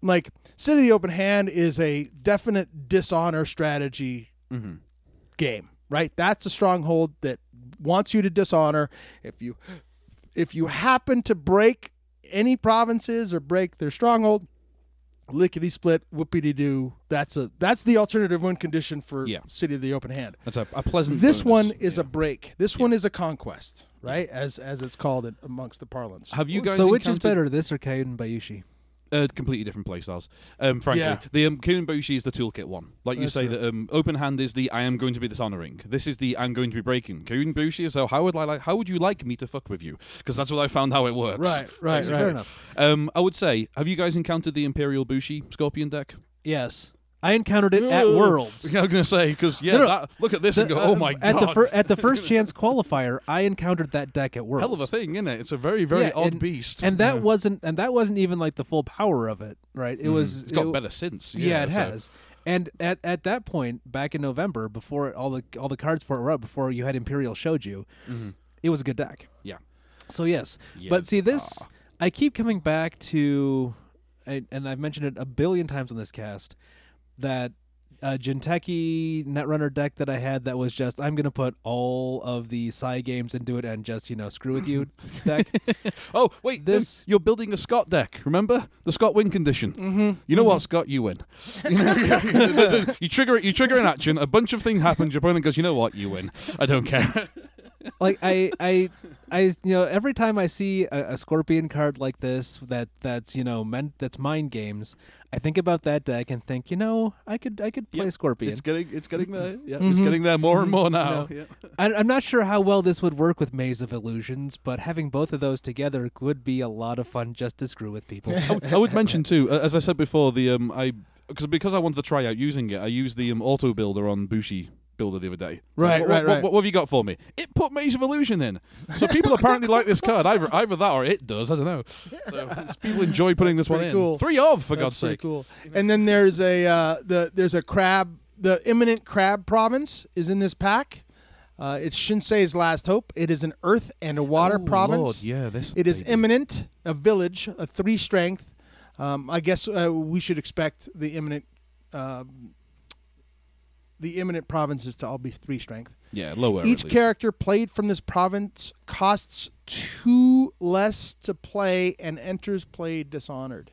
Like City of the Open Hand is a definite dishonor strategy Mm-hmm. game, right? That's a stronghold that wants you to dishonor. If you if you happen to break any provinces or break their stronghold, lickety split, whoopity doo. That's a that's the alternative win condition for Yeah. City of the Open Hand. That's a, a pleasant. This bonus. one is Yeah. a break. This Yeah. one is a conquest, right? As as it's called in, amongst the parlance. Have you guys? so which is better, this or Kyuden Bayushi? Uh, completely different playstyles. Um, frankly, Yeah. the um, Kyuden Bayushi is the toolkit one. Like you That's say, that um, open hand is the I am going to be dishonoring. This is the I'm going to be breaking. Kyuden Bayushi is so how would I like? How would you like me to fuck with you? Because that's what I found how it works. Right, right, right. Fair enough. Um, I would say, have you guys encountered the Imperial Bushi Scorpion deck? Yes, I encountered it at Worlds. <laughs> I was going to say because yeah, No, no. that, look at this and go, uh, oh my at god, the fir- at the <laughs> first chance qualifier, I encountered that deck at Worlds. hell of a thing, isn't it? It's a very very Yeah, odd and- beast, and that Yeah. wasn't and that wasn't even like the full power of it, right? It Mhm. was It's got it- better since. Yeah, Yeah, it so- has. And at, at that point, back in November, before all the all the cards for it were up, before you had Imperial showed you, Mhm. it was a good deck. Yeah. So yes, but see this, Ah. I keep coming back to, I, and I've mentioned it a billion times on this cast, that uh, Jinteki Netrunner deck that I had that was just I'm gonna put all of the Psy games into it and just you know screw with you <laughs> deck. <laughs> Oh wait, This- you're building a Scott deck. Remember the Scott win condition. Mm-hmm. You know what, Scott? You win. <laughs> You trigger it. You trigger an action. A bunch of things happen. Your opponent goes, "You know what? You win. I don't care." Like I, I, I, you know, every time I see a, a Scorpion card like this that that's you know meant that's mind games, I think about that deck and think, you know, I could I could play Yep, Scorpion. it's getting. It's getting there. Yeah, it's Mhm. getting there more and more now. know, Yeah. I, I'm not sure how well this would work with Maze of Illusions, but having both of those together would be a lot of fun just to screw with people. I would- I would mention too, uh, as I said before, the um, I because because I wanted to try out using it, I used the um, auto builder on Bushi builder the other day. Right, what, right, what, right. What, what have you got for me? It put Maze of Illusion in, so people apparently like this card. Either either that or it does. I don't know. So people enjoy putting this one in. cool. Three of for That's God's sake. cool. And then there's a uh, the there's a crab. The eminent crab province is in this pack. Uh, it's Shinsei's last hope. It is an earth and a water Oh, province. Lord, yeah, this. It is eminent, a village, a three strength. Um, I guess uh, we should expect the eminent, um, the eminent provinces to all be three strength. Yeah, lower. Each character played from this province costs two less to play and enters play dishonored.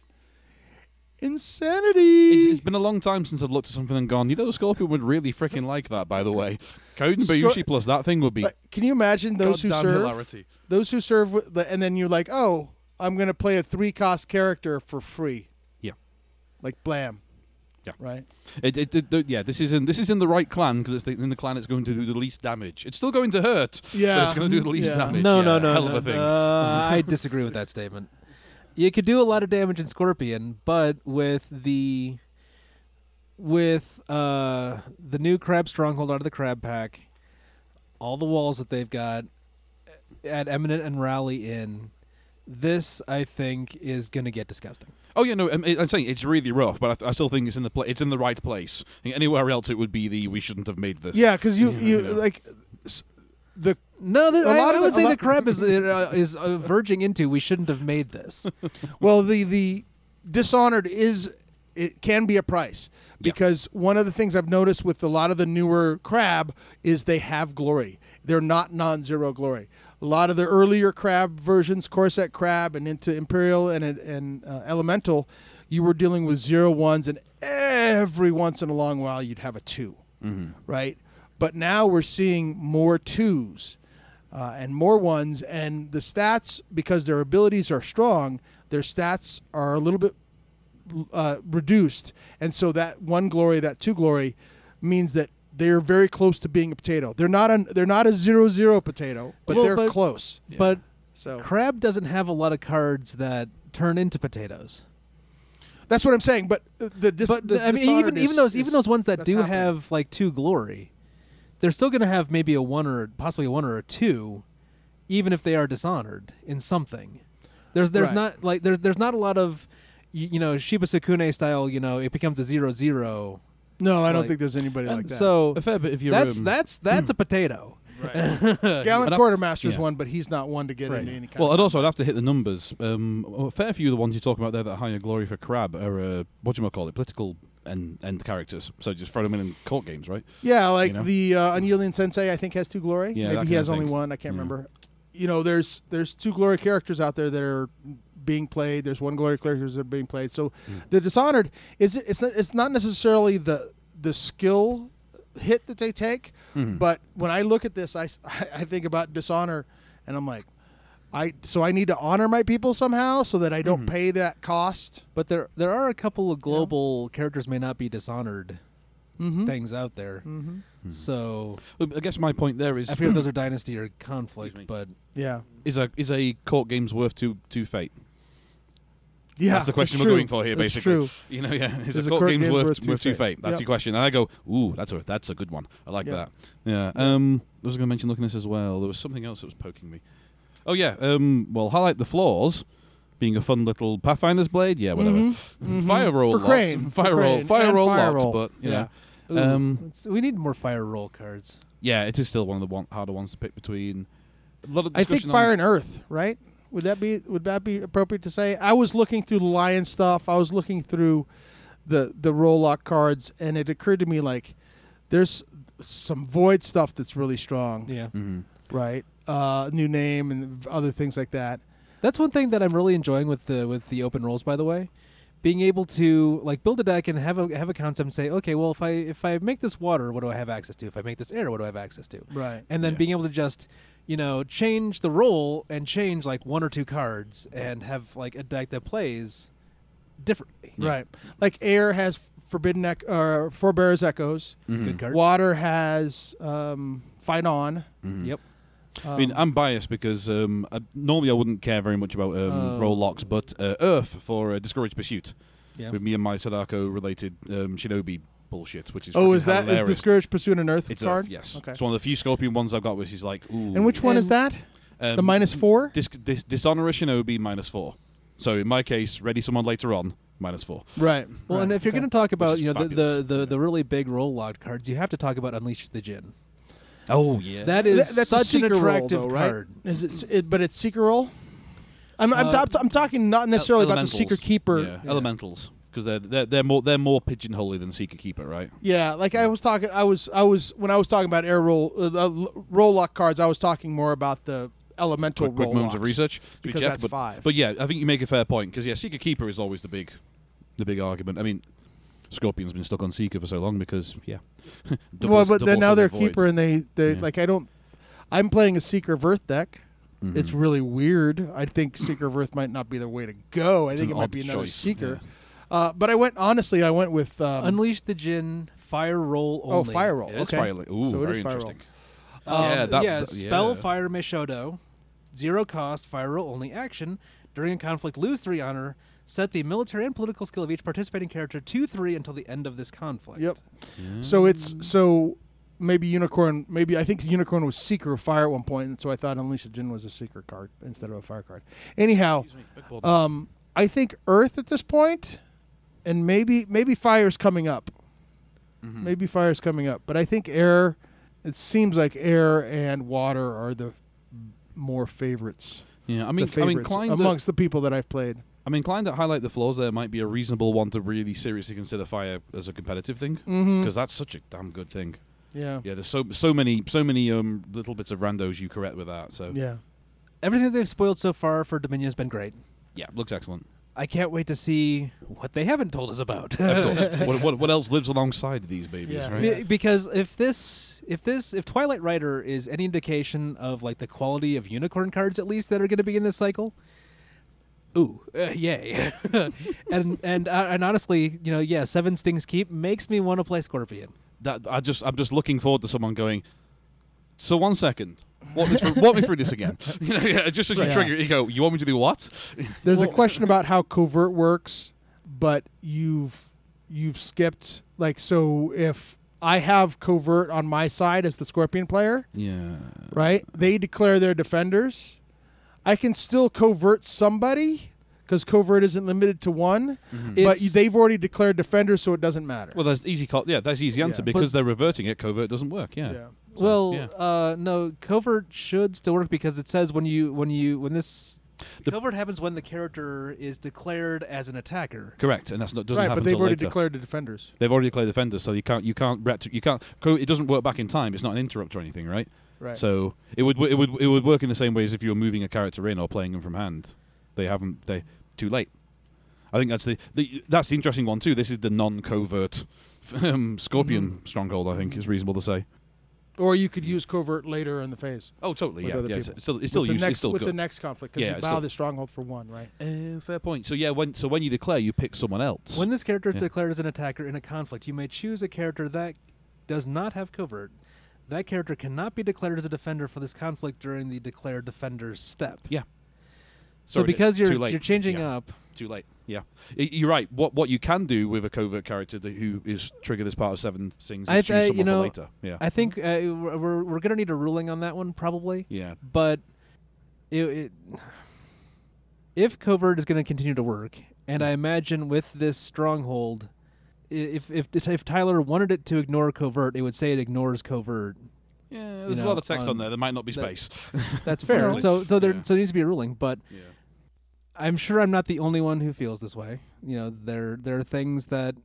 Insanity. It's, it's been a long time since I've looked at something and gone, you know, Scorpion would really freaking like that, by the way. Kyuden Scor- Bayushi plus that thing would be Like, can you imagine those who serve? hilarity. Those who serve, with the, and then you're like, oh, I'm going to play a three cost character for free. Yeah. Like blam. Yeah. Right. It, it, it- it- yeah, this is in this is in the right clan because it's the, in the clan it's going to do the least damage. It's still going to hurt, Yeah. but it's going to do the least Yeah. damage. no, Yeah, no, no, hell no. of a thing. Uh, <laughs> I disagree with that statement. You could do a lot of damage in Scorpion, but with the with uh, the new Crab Stronghold out of the Crab Pack, all the walls that they've got, at Eminent and Rally in, this I think is going to get disgusting. Oh yeah, no, I'm, I'm saying it's really rough, but I, I still think it's in the pla- it's in the right place. I think anywhere else it would be the we shouldn't have made this. Yeah, because you, Yeah, you yeah. like s- the No, th- A I, lot I of would the- say a the lot- crab is uh, is uh, verging into we shouldn't have made this. <laughs> well the the dishonored is it can be a price Yeah. because one of the things I've noticed with a lot of the newer crab is they have glory. They're not non-zero glory. A lot of the earlier crab versions, Core Set crab, and into Imperial and and uh, Elemental, you were dealing with zero ones, and every once in a long while you'd have a two, Mhm. right? But now we're seeing more twos uh, and more ones, and the stats because their abilities are strong, their stats are a little bit uh, reduced, and so that one glory, that two glory, means that they're very close to being a potato. They're not a they're not a zero zero potato, but Well, they're but- close. Yeah. But So crab doesn't have a lot of cards that turn into potatoes. that's what I'm saying. But the, dis- but the I mean, Dishonored even even those is- even those ones that do happening. have like two glory, they're still going to have maybe a one or possibly a one or a two, even if they are dishonored in something. There's there's Right. not like there's there's not a lot of you, you know Shiba Tsukune style. You know, it becomes a zero zero. No, I don't like- think there's anybody like that. So A fair bit if you're that's that's that's a potato. <laughs> Gallant And I- Quartermaster's yeah. one, but he's not one to get Right. into any kind. Well, of also I'd have to hit the numbers. Um, a fair few of the ones you talk about there that are higher glory for Crab are uh, what do you call it? Political end end characters. So just throw them in in court games, right? Yeah, like You know? the uh, Unyielding Sensei, I think has two glory. Yeah, that Maybe kind he of has only thing. one. I can't Yeah. remember. You know, there's there's two glory characters out there that are being played. There's one glory characters that are being played. So Mm. the Dishonored is it, it's not, it's not necessarily the the skill hit that they take, Mhm. but when I look at this, I <laughs> I think about dishonor, and I'm like, I so I need to honor my people somehow so that I don't Mhm. pay that cost. But there there are a couple of global characters may not be dishonored Mm-hmm. things out there. Mm-hmm. So Well, I guess my point there is I forget if those are dynasty or conflict, but Yeah. is a is a court game's worth two two fate. Yeah, That's the question we're true. going for here, It's basically. true. You know, yeah, is Is a a court court game's game worth worth two worth two fate? fate? That's Yep. your question. And I go, ooh, that's a that's a good one. I like Yeah. that. Yeah. Yeah. Um, I was going to mention looking at this as well. There was something else that was poking me. Oh yeah. Um, well, highlight the flaws. Being a fun little Pathfinder's blade, yeah, whatever. Mhm, <laughs> mhm. Fire role, for locked. crane, fire for role, crane, fire and role, fire locked, role. but you yeah. know, Ooh, Um, we need more fire role cards. yeah, it is still one of the one, harder ones to pick between. A lot of I think fire and earth, right? Would that be would that be appropriate to say? I was looking through the lion stuff. I was looking through the the role lock cards, and it occurred to me like there's some void stuff that's really strong, Yeah. Mm-hmm. right? Uh, new name and other things like that. That's one thing that I'm really enjoying with the with the open roles. By the way, being able to like build a deck and have a have a concept and say, okay, well, if I if I make this water, what do I have access to? If I make this air, what do I have access to? Right. And then Yeah. being able to just you know change the role and change like one or two cards and have like a deck that plays differently. Yeah. Right. Like air has forbidden ec- or forbears echoes. Mhm. Good card. Water has um, fight on. Mhm. Yep. Um, I mean, I'm biased because um, I, normally I wouldn't care very much about um, Oh. role locks, but uh, Earth for uh, Discouraged Pursuit Yeah. with me and my Sadako related um, Shinobi bullshit, which is oh, is that is hilarious. discouraged pursuit an earth It's card? Earth, yes. Okay. It's one of the few Scorpion ones I've got, which is like, ooh. And which one is that? Um, the minus four. Dis- dis- Dishonor a Shinobi minus four. So in my case, ready someone later on minus four. Right. Well, right. and if you're okay. going to talk about you know the, the, fabulous. the the really big role locked cards, you have to talk about Unleash the Djinn. Oh yeah. That is Th- that's a such an seeker role, attractive though, right? card. Is it, it? But it's secret role. I'm I'm, Uh, t- I'm talking not necessarily about the secret Elementals. keeper. Yeah, elementals. Because they're, they're they're more they're more pigeonholy than Seeker Keeper, right? Yeah, like I was talking, I was, I was when I was talking about air role, uh, the l- role lock cards. I was talking more about the elemental Quick, quick roll moments of research. Because that's but, five. But yeah, I think you make a fair point because yeah, Seeker Keeper is always the big, the big argument. I mean, Scorpion's been stuck on Seeker for so long because yeah. <laughs> double- well, but then now they're summon keeper, and they, they Yeah. like I don't. I'm playing a Seeker of Earth deck. Mhm. It's really weird. I think Seeker of Earth might not be the way to go. I It's think it might be another choice, Seeker. Uh, but I went honestly. I went with um, Unleash the Djinn, fire role only. oh fire role. Yeah, it's okay. fire. Ooh, So it is very fire role. interesting. Um, Yeah, that- yeah, that- spell yeah. fire Mishodo, zero cost, fire role only action. During a conflict, lose three honor. Set the military and political skill of each participating character to three until the end of this conflict. Yep. So it's so maybe unicorn. Maybe I think unicorn was seeker of fire at one point, and so I thought Unleash the Djinn was a seeker card instead of a fire card. Anyhow, me, um, I think Earth at this point, and maybe maybe fire's coming up. Mhm. Maybe fire's coming up, but I think air. It seems like air and water are the more favorites. Yeah, I the mean, I'm favorites inclined. That, amongst the people that I've played. I'm inclined to highlight the flaws. There might be a reasonable one to really seriously consider fire as a competitive thing Mm-hmm. because that's such a damn good thing. Yeah. Yeah, there's so so many so many um little bits of randos you correct with that. So Yeah. Everything they've spoiled so far for Dominion has been great. yeah, looks excellent. I can't wait to see what they haven't told us about. Of course. <laughs> what, what what else lives alongside these babies, Yeah. right? Be- because if this if this if Twilight Rider is any indication of like the quality of unicorn cards at least that are going to be in this cycle, ooh, uh, yay! <laughs> and and uh, and honestly, you know, yeah, Seven Stings Keep makes me want to play Scorpion. That I just I'm just looking forward to someone going. So one second, walk me through, walk me through this again. <laughs> you know, yeah, just as you Right. trigger, you go. You want me to do what? <laughs> There's a question about how covert works, but you've you've skipped like so if I have covert on my side as the Scorpion player, Yeah. right? They declare their defenders. I can still covert somebody because covert isn't limited to one, but It's- they've already declared defenders, so it doesn't matter. Well, that's easy. Call, yeah, that's easy answer Yeah. because they're reverting it. Covert doesn't work. Yeah. yeah. So, well, yeah. uh, no, covert should still work because it says when you when you when this The- covert happens when the character is declared as an attacker. Correct, and that's not doesn't Right, happen but they've already later. declared the defenders. They've already declared defenders, so you can't you can't ret- you can't. co- It doesn't work back in time. It's not an interrupt or anything, right? Right. So it would it would it would work in the same way as if you were moving a character in or playing them from hand. They haven't they too late. I think that's the, the that's the interesting one too. This is the non-covert um, Scorpion Mm-hmm. stronghold. I think is reasonable to say. or you could use covert later in the phase. Oh, totally. With Yeah, other yeah. It's still it's still with the used. next, It's still with the next conflict because Yeah, you it's bow the stronghold for one, right? Uh, fair point. So yeah, when so when you declare, you pick someone else. When this character is Yeah. declared as an attacker in a conflict, you may choose a character that does not have covert. That character cannot be declared as a defender for this conflict during the declared defender's step. Yeah. So because you're you're changing Yeah. up, Too late. Yeah, you're right. What what you can do with a covert character that, who is triggered as part of Seven Stings is I- choose I- you someone know, for later. Yeah, I think uh, we're we're gonna need a ruling on that one probably. yeah. But it, it, if covert is going to continue to work, and I imagine with this stronghold, if if if Tyler wanted it to ignore covert, it would say it ignores covert Yeah, there's You a lot of text on on there. There might not be that- space. That's <laughs> fair. So so there Yeah. so there needs to be a ruling, but yeah. I'm sure I'm not the only one who feels this way. You know, there there are things that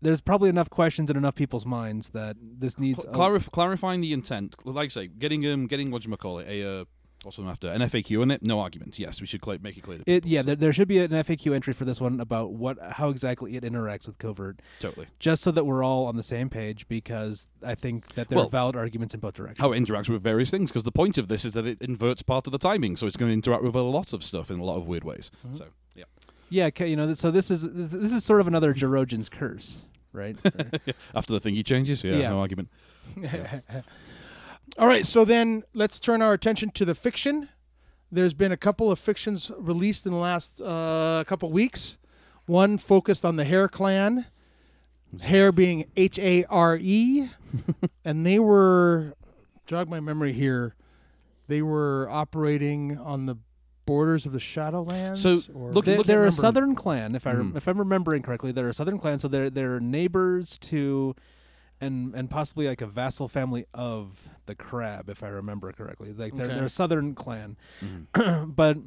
there's probably enough questions in enough people's minds that this needs. Cl- a- clarifying the intent, like I say, getting um, getting what you call it, a uh, them after an FAQ on it. No arguments. Yes, we should cl- make it clear. To it people. yeah, there, there should be an FAQ entry for this one about what how exactly it interacts with covert, totally. just so that we're all on the same page. Because I think that there Well, are valid arguments in both directions. How it interacts with various things, because the point of this is that it inverts part of the timing, so it's going to interact with a lot of stuff in a lot of weird ways. Mhm. So yeah, yeah, you know, so this is this, this is sort of another Jurojin's curse, right? <laughs> after the thingy changes, yeah, Yeah. no argument. <laughs> All right, so then let's turn our attention to the fiction. There's been a couple of fictions released in the last uh, couple weeks. One focused on the Hare clan, Hare being H A R E, <laughs> and they were jog my memory here. They were operating on the borders of the Shadowlands. So, or, look- They, look- they're a southern clan, if I rem Mhm. if I'm remembering correctly. They're a southern clan, so they're they're neighbors to, and and possibly like a vassal family of the crab, if I remember correctly. Like they're Okay. they're a southern clan, Mhm. <clears throat> but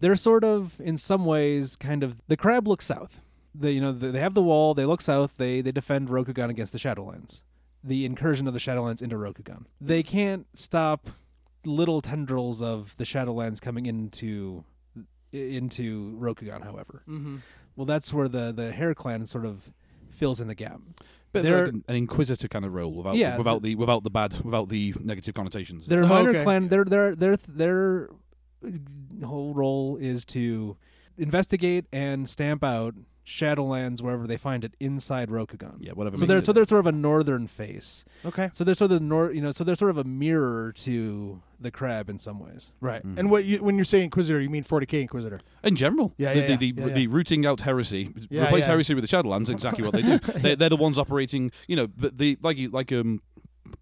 they're sort of in some ways kind of the crab looks south. They you know they they have the wall. They look south. They they defend Rokugan against the Shadowlands, the incursion of the Shadowlands into Rokugan. They can't stop little tendrils of the Shadowlands coming into into Rokugan. However, Mhm. well, that's where the the Hare clan sort of fills in the gap. But They're- like an, an inquisitor kind of role without Yeah, without the without the bad without the negative connotations. Their Oh, minor okay. clan, their their their their whole role is to investigate and stamp out Shadowlands wherever they find it inside Rokugan. yeah, whatever. So they're so they're sort of a northern face. Okay, So they're sort of the nor you know so they're sort of a mirror to the crab in some ways. right. Mhm. And what you, when you're saying Inquisitor, you mean 40k Inquisitor? in general, Yeah, the, yeah, the, the, yeah, yeah. the rooting out heresy, Yeah, replace yeah. heresy with the Shadowlands. Exactly what they do. <laughs> they, they're the ones operating. You know, but the like you like um.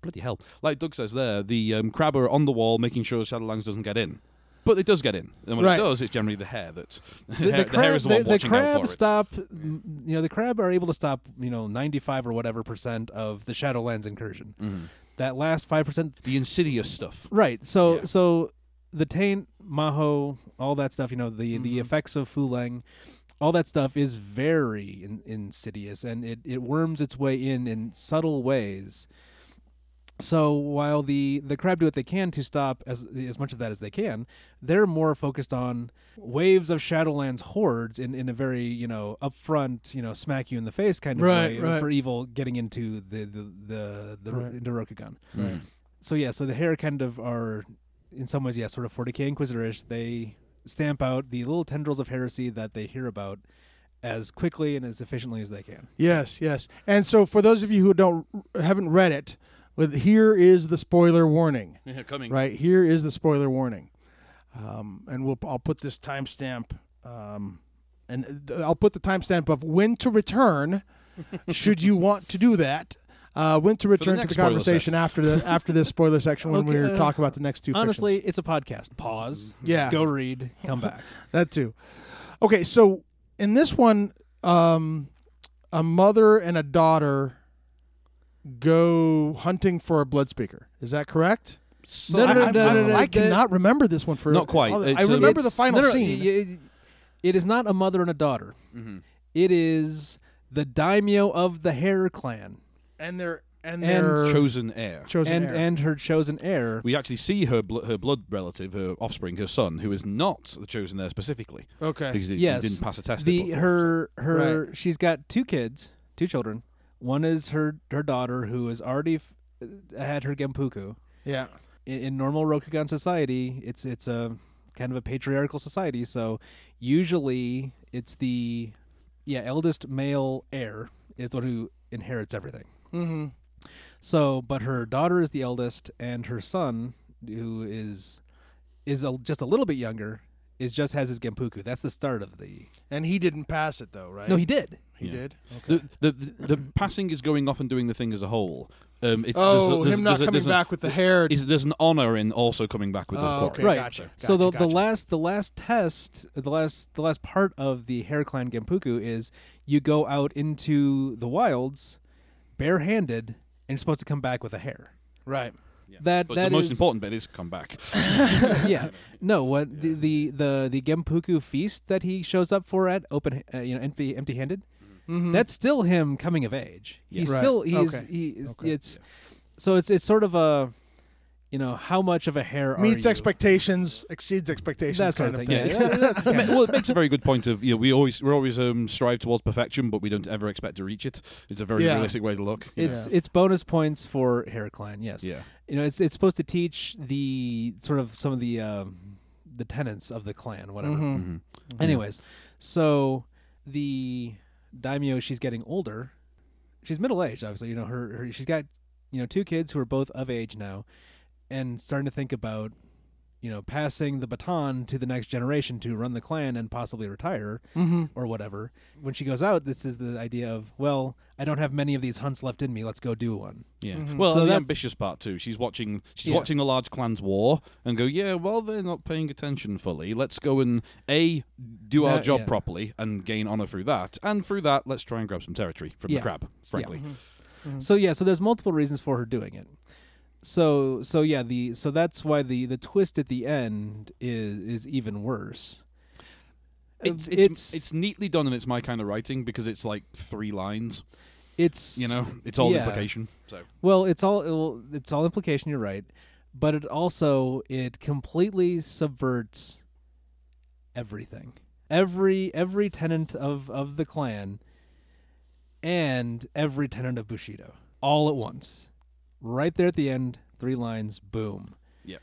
Bloody hell! Like Doug says there, the um, crab are on the wall, making sure Shadowlands doesn't get in, but it does get in, and when Right. it does, it's generally the hare that <laughs> the, The, hare, the the hare is the, one the, watching crab out for it. stop. mm, You know the crab are able to stop. You know ninety five or whatever percent of the Shadowlands incursion. Mhm. That last five percent The insidious stuff. Right. So Yeah. so the taint, maho, all that stuff, you know, the the Mhm. effects of Fu Leng, all that stuff is very in, insidious and it, it worms its way in in subtle ways. So while the the crab do what they can to stop as as much of that as they can, they're more focused on waves of Shadowlands hordes in, in a very you know upfront you know smack you in the face kind of Right, way right. for evil getting into the the the, the Right. into Rokugan Mhm. so yeah, so the hare kind of are, in some ways, yeah, sort of 40k Inquisitorish. They stamp out the little tendrils of heresy that they hear about as quickly and as efficiently as they can. Yes, yes. And so for those of you who don't haven't read it, with here is the spoiler warning. Yeah, coming. Right here is the spoiler warning, um, and we'll I'll put this timestamp, um, and uh, I'll put the timestamp of when to return, <laughs> should you want to do that. Uh, when to return to the conversation after the after this spoiler section when Okay, we uh, talk about the next two. Honestly, fictions. it's a podcast. Pause. yeah, Go read. Come back. <laughs> that too. Okay, so in this one, um, a mother and a daughter go hunting for a blood speaker. Is that correct? So- No, no, I, no, I- no, I- no, no, I that- cannot remember this one for Not quite. the- I remember the final no, no, scene. y- y- it is not a mother and a daughter. Mhm. It is the daimyo of the Hare clan and their and And their chosen heir. chosen and heir. and her chosen heir. We actually see her bl- her blood relative, her offspring, her son, who is not the chosen heir specifically okay. because he, he Yes. didn't pass a test. the they put forth. her her she's got two kids, two children. One is her her daughter who has already f- had her gempuku. Yeah. In, in normal Rokugan society, it's it's a kind of a patriarchal society, so usually it's the yeah eldest male heir is the one who inherits everything. Mm-hmm. So, but her daughter is the eldest, and her son, who is is a, just a little bit younger, is just has his gempuku. That's the start of the. And he didn't pass it though, right? No, he did. He Yeah. did. Okay. the, the, the the passing is going off and doing the thing as a whole. Um, it's, oh, there's there's- him not there's coming there's a- back with the hare. Is there's an honor in also coming back with the Oh, quarry. okay, Right. Gotcha. so the gotcha, the last the last test, the last the last part of the Hare Clan Gempuku is you go out into the wilds, barehanded, and you're supposed to come back with a hare. right. that But that the most is- important bit is come back. <laughs> yeah. No, what the the the the Gempuku feast that he shows up for at open, uh, you know, empty empty handed. Mhm. That's still him coming of age. He's Right. still he's Okay. he is, Okay. it's so it's it's sort of a you know how much of a hare meets are you? expectations, exceeds expectations, That sort kind of of thing. thing. Yeah, that's- <laughs> It ma- well, it makes a very good point of you know we always we always um, strive towards perfection, but we don't ever expect to reach it. It's a very Yeah. realistic way to look. It's Yeah. it's bonus points for hare clan. Yes. yeah. You know, it's it's supposed to teach the sort of some of the um, the tenets of the clan, whatever. Mhm. Mhm. Anyways, so the daimyo, she's getting older. She's middle aged, obviously. You know, her, her she's got you know two kids who are both of age now, and starting to think about you know passing the baton to the next generation to run the clan and possibly retire Mhm. or whatever. When she goes out, this is the idea of well, I don't have many of these hunts left in me. Let's go do one. Yeah. Mhm. Well, So the ambitious part too. She's watching. She's Yeah. watching the large clans war and go, yeah. Well, they're not paying attention fully. Let's go and a do our Uh, job yeah. properly and gain honor through that. And through that, let's try and grab some territory from Yeah. the crab. Frankly. Mhm. So yeah, so there's multiple reasons for her doing it. So so yeah, the so that's why the the twist at the end is is even worse. It's, Um, it's it's neatly done and it's my kind of writing because it's like three lines. it's You know, it's all Yeah. implication. So well, it's all it's all implication. You're right, but it also it completely subverts everything. Every every tenant of of the clan and every tenant of Bushido all at once. Right there at the end, three lines, boom. Yep.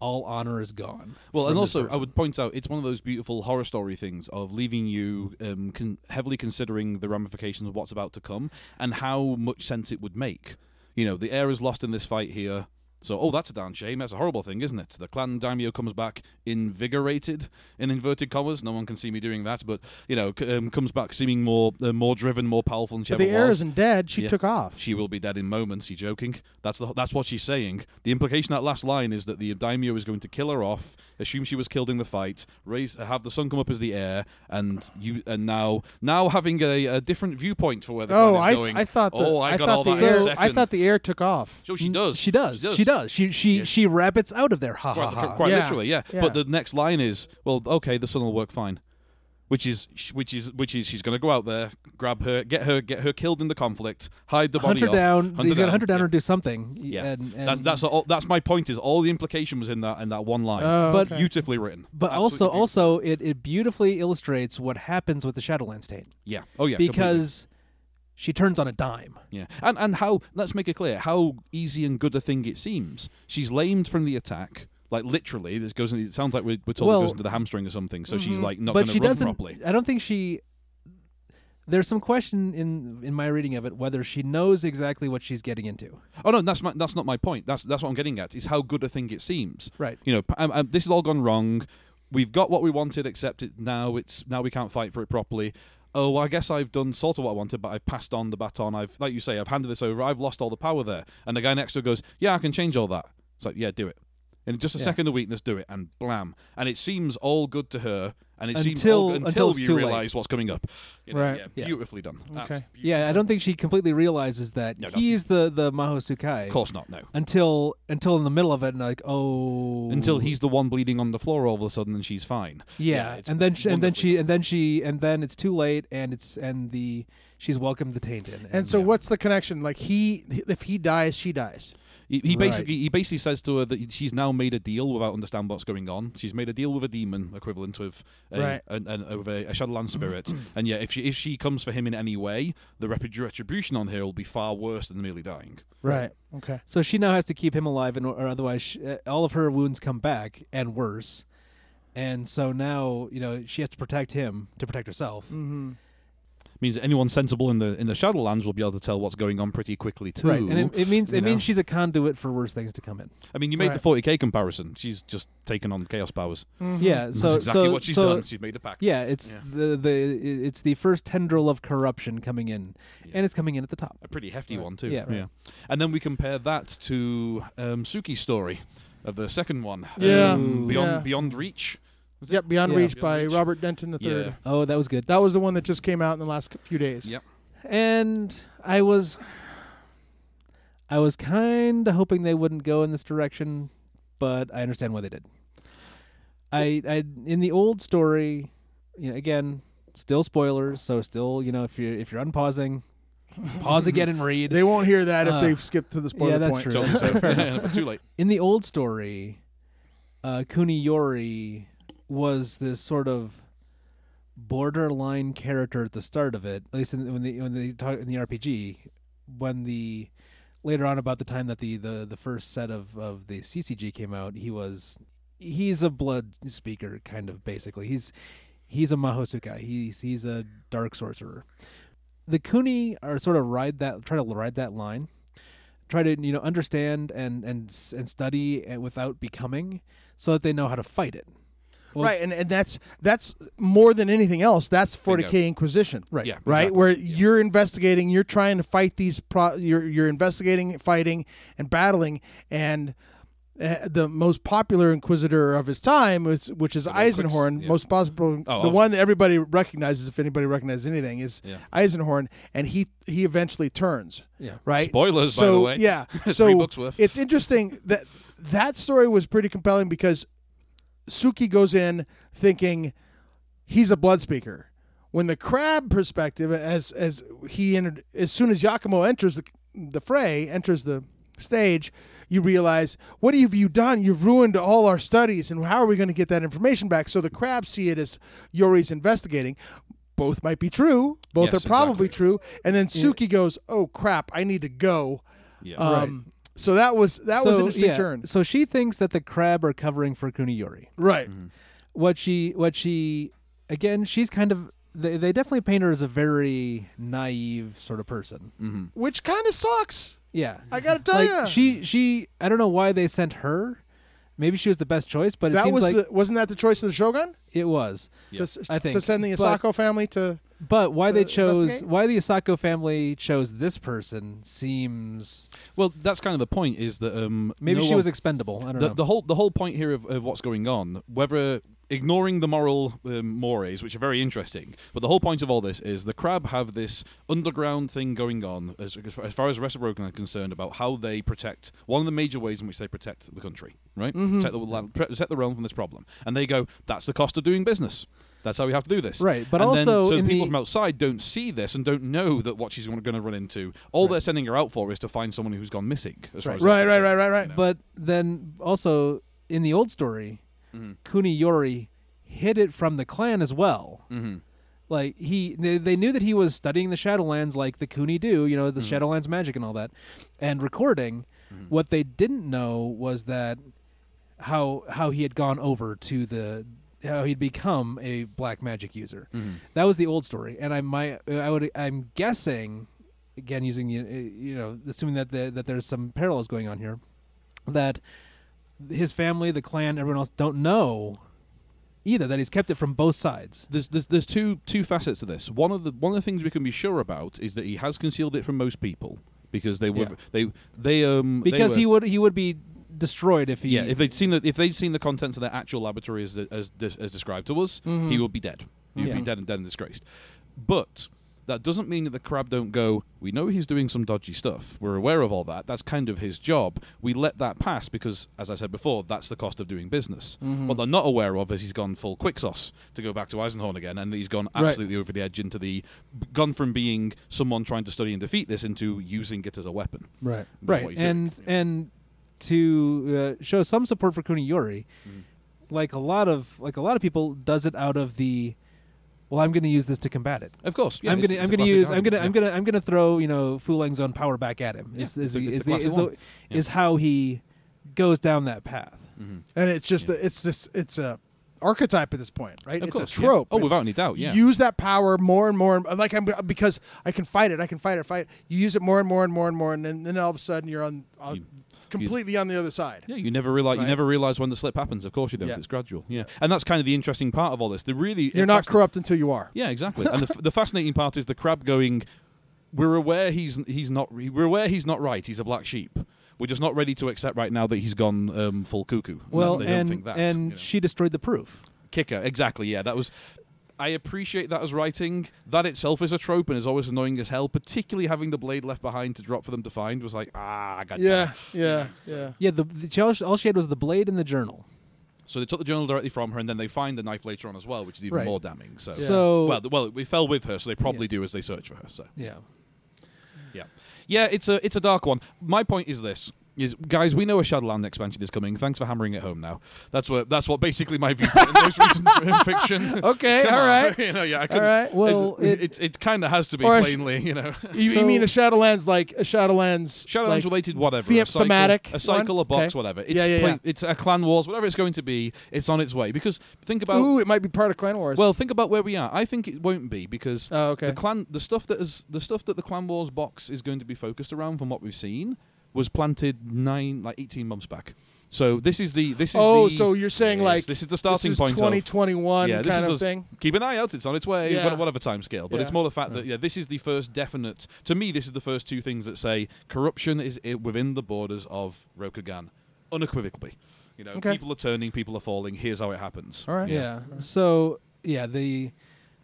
All honor is gone. Well, and also I would point out it's one of those beautiful horror story things of leaving you um, con- heavily considering the ramifications of what's about to come and how much sense it would make. You know, the heir is lost in this fight here. So, oh, that's a damn shame. That's a horrible thing, isn't it? The clan daimyo comes back invigorated, in inverted commas. No one can see me doing that, but you know, c- um, comes back seeming more, uh, more driven, more powerful than she But ever the heir was. isn't dead. She Yeah. took off. She will be dead in moments. You joking? That's the that's what she's saying. The implication of that last line is that the daimyo is going to kill her off, assume she was killed in the fight, raise have the son come up as the heir, and you and now now having a, a different viewpoint for where the Oh, clan is I, going. I thought the oh, I, got thought all the that in a heir, second. I thought the heir took off. so she does. She does. She does. She she Yeah. she rabbits out of there. Ha ha Quite, ha. quite Yeah. literally, yeah. Yeah. But the next line is, well, okay, the son will work fine. Which is, which is, which is, she's going to go out there, grab her, get her, get her killed in the conflict, hide the Hunt body her off, down. hunt He's her gonna hunt her down yeah. or do something. Yeah. And, and That's that's all, that's my point. Is all the implication was in that in that one line. Oh, But okay. Beautifully written. But Absolutely also, beautiful. also, it, it beautifully illustrates what happens with the Shadowlands taint yeah. Oh yeah. completely. She turns on a dime. Yeah, and and how? Let's make it clear how easy and good a thing it seems. She's lamed from the attack, like literally. This goes. It sounds like we're, we're told Well- it goes into the hamstring or something. So she's Mhm. like not but going to she run doesn't. properly. I don't think she. There's some question in in my reading of it whether she knows exactly what she's getting into. Oh no, that's my, that's not my point. That's that's what I'm getting at. Is how good a thing it seems. Right. You know, p- um, um, this has all gone wrong. We've got what we wanted, except it now it's now we can't fight for it properly. Oh, well, I guess I've done sort of what I wanted, but I've passed on the baton. I've, like you say, I've handed this over. I've lost all the power there. And the guy next to her goes, "Yeah, I can change all that." It's like, "Yeah, do it." In just a Yeah. second of weakness, do it, and blam. And it seems all good to her, and it seems Until- all until until you too late. realize what's coming up. You know, Right. Yeah, Yeah. beautifully done. Okay. Abs- Yeah, I don't think she completely realizes that No, that's- he's the the Maho Tsukai. Of course not. No. Until until in the middle of it, and like, oh, Until he's the one bleeding on the floor all of a sudden, and she's fine. Yeah, Yeah, and then she, and then she and then she and then it's too late, and it's and the she's welcomed the tainted. And, And so, yeah. what's the connection? Like he, if he dies, she dies. He, he Right. basically he basically says to her that she's now made a deal without understanding what's going on. She's made a deal with a demon equivalent of a, Right. an, an, of a, a Shadowland spirit, <clears throat> and yeah, if she if she comes for him in any way, the retribution on her will be far worse than merely dying. Right. Okay. so she now has to keep him alive, and or otherwise, she, uh, all of her wounds come back and worse. And so now, you know, she has to protect him to protect herself. Mm-hmm. Means that anyone sensible in the in the Shadowlands will be able to tell what's going on pretty quickly too. Right, and it, it means you it know. means she's a conduit for worse things to come in. I mean, you made Right. the 40k comparison. She's just taken on chaos powers. Yeah, so That's exactly so what she's so, done. She's made a pact. Yeah, it's Yeah. the the it's the first tendril of corruption coming in, Yeah. and it's coming in at the top. a pretty hefty Right. one too. Yeah, right. yeah. And then we compare that to um, Suki's story of the second one. Yeah. Um, Beyond Yeah. Beyond Reach. Was it? Yep. Beyond Yeah. Reach Beyond by Reach. Robert Denton the third. Yeah. Oh, that was good. That was the one that just came out in the last few days. Yep. and I was I was kind of hoping they wouldn't go in this direction, but I understand why they did. I, I in the old story, you know, again, still spoilers, so still, you know, if you if you're unpausing, <laughs> pause again and read. They won't hear that if Uh, they've skipped to the spoiler yeah, that's point. true. Totally so. Yeah, but too late. in the old story, uh, Kuniyori was this sort of borderline character at the start of it. At least in, when they when they talk in the RPG, when the later on about the time that the the, the first set of, of the CCG came out, he was he's a blood speaker kind of basically. He's he's a mahosuka. He's he's a dark sorcerer. The Kuni are sort of ride that try to ride that line try to you know understand and and and study uh, without becoming so that they know how to fight it Well- right, and, and that's that's more than anything else. That's 40k Bingo. Inquisition. right Yeah. right Exactly. where you're investigating you're trying to fight these pro you're you're investigating fighting and battling and uh, the most popular inquisitor of his time was which is The Lord Quix, Eisenhorn yeah. most possible Oh, the of- one that everybody recognizes if anybody recognizes anything is Yeah. Eisenhorn and he he eventually turns yeah right Spoilers, so by the way. yeah <laughs> Three so books worth. it's interesting that that story was pretty compelling because Suki goes in thinking he's a blood speaker. When the crab perspective, as as he entered, as soon as Yakamo enters the the fray, enters the stage, you realize what have you done? You've ruined all our studies, and how are we going to get that information back? So the crabs see it as Yori's investigating. Both might be true. Both Yes, are probably exactly. true. And then Suki goes, "Oh crap! I need to go." yeah. Um, So that was that was an interesting yeah, turn. so she thinks that the crab are covering for kuniyori Right. what she what she again she's kind of they, they definitely paint her as a very naive sort of person hmm Which kind of sucks. yeah I got to tell like you. she she i don't know why they sent her maybe she was the best choice but it that seems was like the, wasn't that the choice of the Shogun it was Yeah. to, s- I think, to send the but- Asako family to But why to they chose investigate? why the Asako family chose this person seems Well, that's kind of the point. Is that um, maybe no she one- was expendable. I don't the, know. the whole the whole point here of, of what's going on, whether ignoring the moral um, mores, which are very interesting, but the whole point of all this is the crab have this underground thing going on as, as far as the rest of Rogan are concerned about how they protect one of the major ways in which they protect the country, right? Mm-hmm. Protect the land, protect the realm from this problem, and they go, that's the cost of doing business. That's how we have to do this. Right, but And also then, so people the- from outside don't see this and don't know that what she's going to run into. All they're sending her out for is to find someone who's gone missing. As far Right. as they're right, right, right, right, right. know. but then also in the old story, Mhm. Kuniyori hid it from the clan as well. Mhm. Like he, they, they knew that he was studying the Shadowlands like the Kuni do, you know, the Mhm. Shadowlands magic and all that, and recording. Mhm. What they didn't know was that how how he had gone over to the how he'd become a black magic user. Mhm. That was the old story, and I might I would I'm guessing again using you know assuming that the, that there's some parallels going on here that his family, the clan, everyone else don't know either that he's kept it from both sides. There's, there's there's two two facets to this. One of the one of the things we can be sure about is that he has concealed it from most people because they were Yeah. they they um they Because were- he would he would be destroyed if he yeah if they'd seen the if they'd seen the contents of their actual laboratory as as, as described to us he would be dead he would Yeah. be dead and dead and disgraced but that doesn't mean that the crab don't go we know he's doing some dodgy stuff we're aware of all that that's kind of his job we let that pass because as I said before that's the cost of doing business Mhm. what they're not aware of is he's gone full Quixos to go back to Eisenhorn again, and he's gone Right. absolutely over the edge into the gone from being someone trying to study and defeat this into using it as a weapon. right right doing. and and to uh, show some support for Kuniyori, Mhm. like a lot of like a lot of people does it out of the well I'm going to use this to combat it. Of course, yeah, I'm gonna, I'm gonna classic use, I'm gonna, argument, I'm gonna, I'm gonna throw, you know, Fu Leng's own power back at him. Yeah, Is, is, a- the, it's is, the, is, the, is how he goes down that path. Mhm. and it's just Yeah. a, it's this it's a archetype at this point, right? Of it's course, a yeah. trope. Oh, It's- without any doubt, yeah. Use that power more and more, and like I'm because I can fight it, I can fight it, fight. It. You use it more and more and more and more, and then, then all of a sudden you're on, on You- completely on the other side. Yeah, you never realize you never realize when the slip happens. Of course you don't. Yeah. It's gradual. Yeah, and that's kind of the interesting part of all this. The really You're not corrupt until you are. Yeah, exactly. <laughs> and the, the fascinating part is the crab going. We're aware he's he's not we're aware he's not right. He's a black sheep. We're just not ready to accept right now that he's gone um, full cuckoo. And Well, and and you know. she destroyed the proof. kicker exactly. Yeah, that was. I appreciate that as writing. That itself is a trope and is always annoying as hell. Particularly having the blade left behind to drop for them to find was like, ah, I got Yeah, yeah, yeah. Yeah, the, the all she- had was the blade and the journal. So they took the journal directly from her, and then they find the knife later on as well, which is even Right. more damning. So, So well, well, we fell with her, so they probably do as they search for her. So, yeah, yeah, yeah, it's a it's a dark one. My point is this: is guys, we know a Shadowland expansion is coming. Thanks for hammering it home. Now, that's what that's what basically my view in most recent fiction. Okay, Come all on. right. <laughs> you know, yeah, I All. Well, it, it- it, it kind of has to be Or a sh- plainly, you know. <laughs> You, you mean a Shadowlands like a Shadowlands? Shadowlands like, related, whatever. the- a cycle, thematic a cycle, one? a box, Okay. whatever. It's Yeah, yeah, yeah. It's a clan wars, whatever it's going to be. It's on its way because think about. Ooh, it might be part of Clan Wars. Well, think about where we are. I think it won't be because oh, okay. the clan, the stuff that is the stuff that the clan wars box is going to be focused around, from what we've seen, was planted nine, like eighteen months back. So this is the this is oh, the, so you're saying Yes, like this is the starting this is 2021 Yeah, this kind is of us- thing? keep an eye out. It's on its way, Yeah. whatever time scale. But it's more the fact that yeah, this is the first definite. To me, this is the first two things that say corruption is within the borders of Rokugan, unequivocally. You know, Okay. people are turning, people are falling. Here's how it happens. All right. yeah. So yeah, the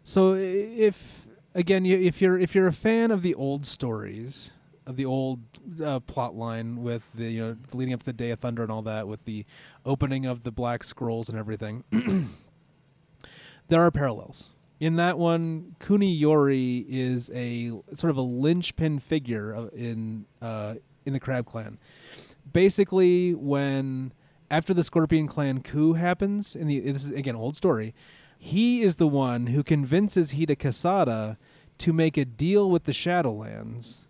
so if again you, if you're if you're a fan of the old stories of the old uh, plot line with the you know leading up to the Day of Thunder and all that with the opening of the Black Scrolls and everything, <clears throat> there are parallels. In that one, Kuni Yori is a sort of a linchpin figure in uh, in the Crab Clan. Basically, when after the Scorpion Clan coup happens, in the this is again old story, he is the one who convinces Hida Kasada to make a deal with the Shadowlands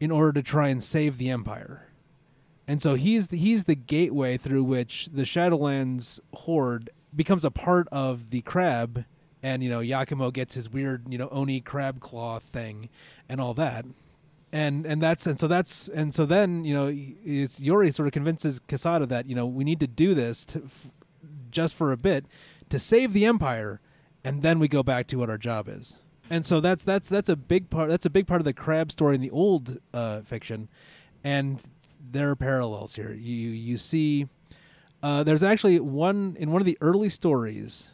in order to try and save the Empire. And so he's the, he's the gateway through which the Shadowlands horde becomes a part of the crab and you know Yakamo gets his weird, you know, Oni crab claw thing and all that. And and that's and so that's and so then, you know, it's Yori sort of convinces Kasada that, you know, we need to do this to, f- just for a bit to save the empire and then we go back to what our job is. And so that's that's that's a big part that's a big part of the crab story in the old uh, fiction and there are parallels here. You you see uh, there's actually one in one of the early stories.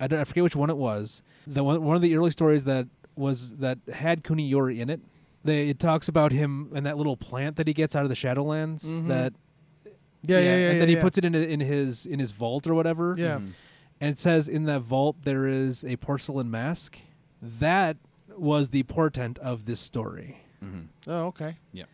I, don't, I forget which one it was. The one one of the early stories that was that had Kuniyori in it. They, it talks about him and that little plant that he gets out of the Shadowlands. Mhm. That Yeah, yeah, yeah. and then he puts it in in his in his vault or whatever. Yeah. Mhm. And it says in that vault there is a porcelain mask. That was the portent of this story. Mhm. Oh, okay. Yeah.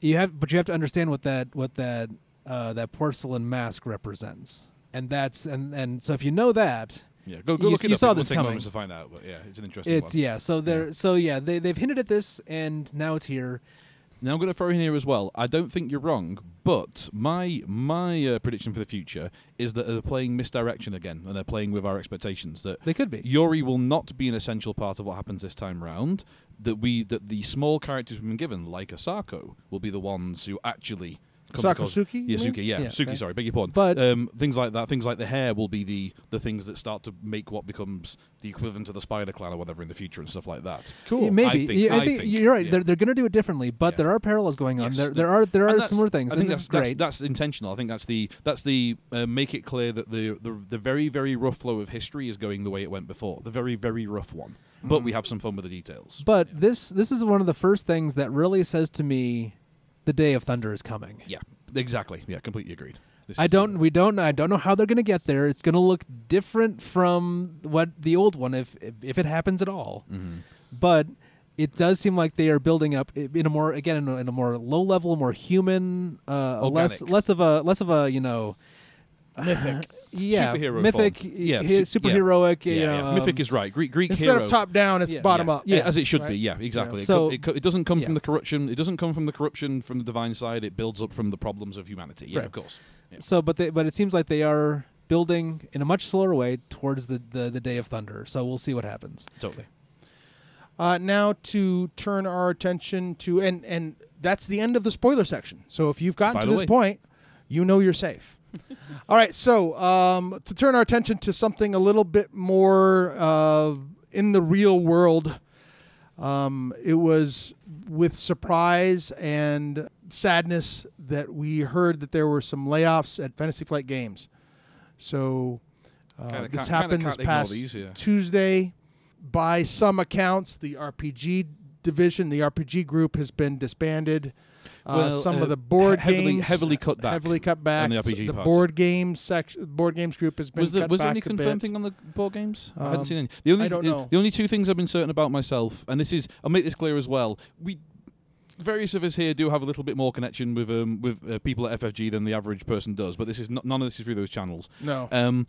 You have, but you have to understand what that what that uh, that porcelain mask represents, and that's and and so if you know that, Yeah, go go You- look it you up. saw It will this take coming. moments to find out, but yeah, it's an interesting it's one. yeah. So they're so yeah they they've hinted at this, and now it's here. Now I'm going to throw in here as well. I don't think you're wrong, but my my uh, prediction for the future is that they're playing misdirection again, and they're playing with our expectations. That They could be. Yuri will not be an essential part of what happens this time round. That we that the small characters we've been given, like Asako, will be the ones who actually Sakusuki? Yeah. Suki. Yeah, Yeah, Suki. okay. Sorry, beg your pardon. But- um, things like that, things like the Hare, will be the the things that start to make what becomes the equivalent of the Spider Clan or whatever in the future and stuff like that. Cool. Yeah, Maybe I think- Yeah, I I think, think, you're right. They're they're going to do it differently, but there are parallels going on. Yes, there the- there are there are similar things. I think that's, that's great. that's intentional. I think that's the that's the uh, make it clear that the, the the very very rough flow of history is going the way it went before. The very very rough one, but Mm. we have some fun with the details. But this this is one of the first things that really says to me, the day of thunder is coming. yeah, exactly. Yeah, completely agreed. This I don't. We don't. I don't know how they're going to get there. It's going to look different from what the old one, if if it happens at all. Mhm. But it does seem like they are building up in a more again in a, in a more low level, more human, uh, less less of a less of a you know. Mythic. <laughs> yeah, Superhero mythic, form. Yeah, hi- su- superheroic. Yeah, you know, yeah. um, Mythic is right. Greek Greek Instead hero. of top down, it's Yeah. bottom yeah. up. Yeah. as it should Right? be. Yeah, exactly. It, So- co- it, co- it doesn't come yeah. from the corruption. It doesn't come from the corruption from the divine side. It builds up from the problems of humanity. Yeah, Right. of course. Yeah. So, but they, but it seems like they are building in a much slower way towards the, the the day of thunder. So we'll see what happens. Totally. Uh, now to turn our attention to and and that's the end of the spoiler section. So if you've gotten By to this way. point, you know you're safe. <laughs> All right, so um, to turn our attention to something a little bit more uh, in the real world, um, it was with surprise and sadness that we heard that there were some layoffs at Fantasy Flight Games. So uh, Kinda this can't- happened this past these, yeah. Tuesday. by some accounts, the RPG division, the RPG group, has been disbanded. Uh, Well, some uh, of the board he- heavily- games heavily cut back heavily cut back. on the RPG the board games section, board games group has been Was there, was there any confirmed thing on the board games? I Um, hadn't seen any. The only I the, know. the only two things I've been certain about myself, and this is I'll make this clear as well. We various of us here do have a little bit more connection with um, with uh, people at FFG than the average person does, but this is not, none of this is through those channels. No. Um,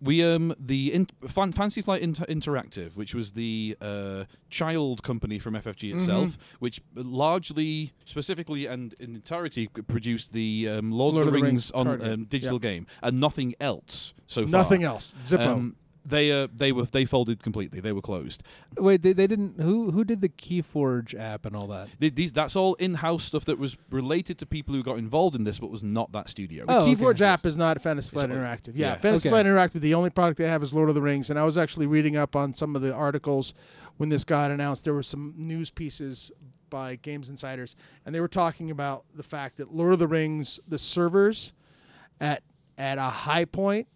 we um the in, Fan, Fantasy Flight Inter- Interactive, which was the uh, child company from FFG itself, Mm-hmm. which largely, specifically, and in entirety produced the um, Lord, Lord of the Rings, on um, digital game and nothing else so far. Nothing else. Zippo. Um, they uh, they were they folded completely. They were closed. Wait, they, they didn't. Who who did the KeyForge app and all that? Th- These that's all in-house stuff that was related to people who got involved in this, but was not that studio. Oh, okay. Keyforge app is not Fantasy Flight It's- Interactive. Yeah, yeah. Fantasy Okay. Flight Interactive. The only product they have is Lord of the Rings, and I was actually reading up on some of the articles when this got announced. There were some news pieces by Games Insiders, and they were talking about the fact that Lord of the Rings, the servers, at at a high point,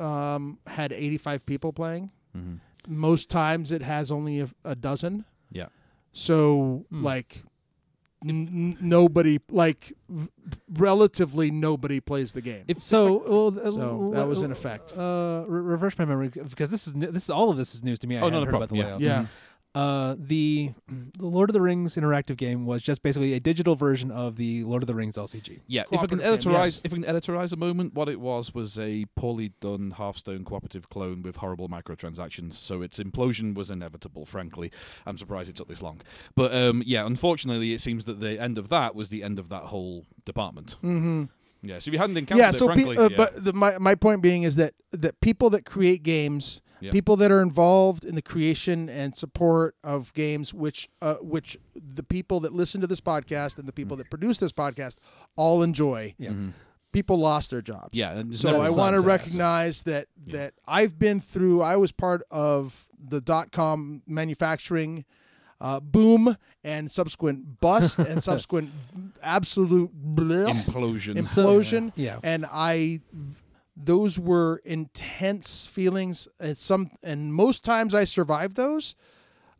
um, had 85 people playing. Mhm. Most times it has only a, a dozen. Yeah. So Hmm. like. N- n- nobody like v- relatively nobody plays the game. If- So, well, th- So that was in effect. Uh, re- reverse my memory because this is new, this is all of this is news to me. I Oh, no, hadn't no problem. about the Yeah. layout. Yeah. Uh, the the Lord of the Rings interactive game was just basically a digital version of the Lord of the Rings LCG. Yeah, if I can Cooperative game, editorize, yes. if I can editorize a moment, what it was was a poorly done Hearthstone cooperative clone with horrible microtransactions. So its implosion was inevitable. Frankly, I'm surprised it took this long. But um, yeah, unfortunately, it seems that the end of that was the end of that whole department. Mm-hmm. Yeah, so if you hadn't encountered Yeah. it, So, pe- uh, yeah. but the, my my point being is that that people that create games, Yeah. people that are involved in the creation and support of games, which uh, which the people that listen to this podcast and the people Mm. that produce this podcast all enjoy, Yeah. Mhm. people lost their jobs. yeah, So I want to sun's ass. recognize that Yeah. that I've been through. I was part of the dot com manufacturing uh, boom and subsequent bust <laughs> and subsequent absolute blech, implosion. implosion. Yeah. And I, those were intense feelings. And some and most times I survived those.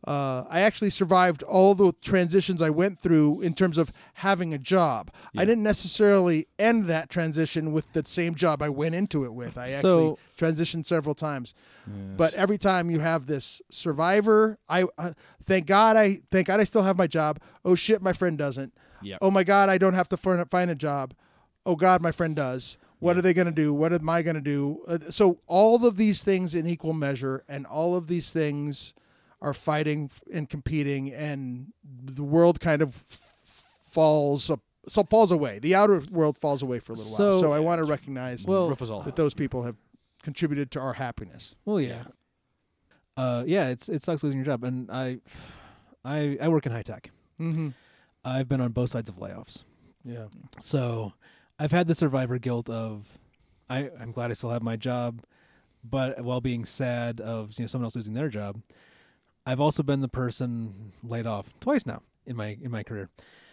Uh, I actually survived all the transitions I went through in terms of having a job. Yeah. I didn't necessarily end that transition with the same job I went into it with. I actually So- transitioned several times. Yes. But every time you have this survivor, I uh, thank God I thank God I still have my job. Oh shit, my friend doesn't. yeah, Oh my God, I don't have to find a job. Oh God, my friend does. What Yeah. are they going to do? What am I going to do? Uh, so all of these things in equal measure, and all of these things are fighting and competing, and the world kind of falls up, so falls away. The outer world falls away for a little while. So- So I want to recognize Well- rough as all. that those people have contributed to our happiness. Well, yeah. Uh, yeah. It's it sucks losing your job, and I, I I work in high tech. Mm-hmm. I've been on both sides of layoffs. Yeah. So I've had the survivor guilt of I, I'm glad I still have my job, but while being sad of you know someone else losing their job, I've also been the person laid off twice now in my in my career.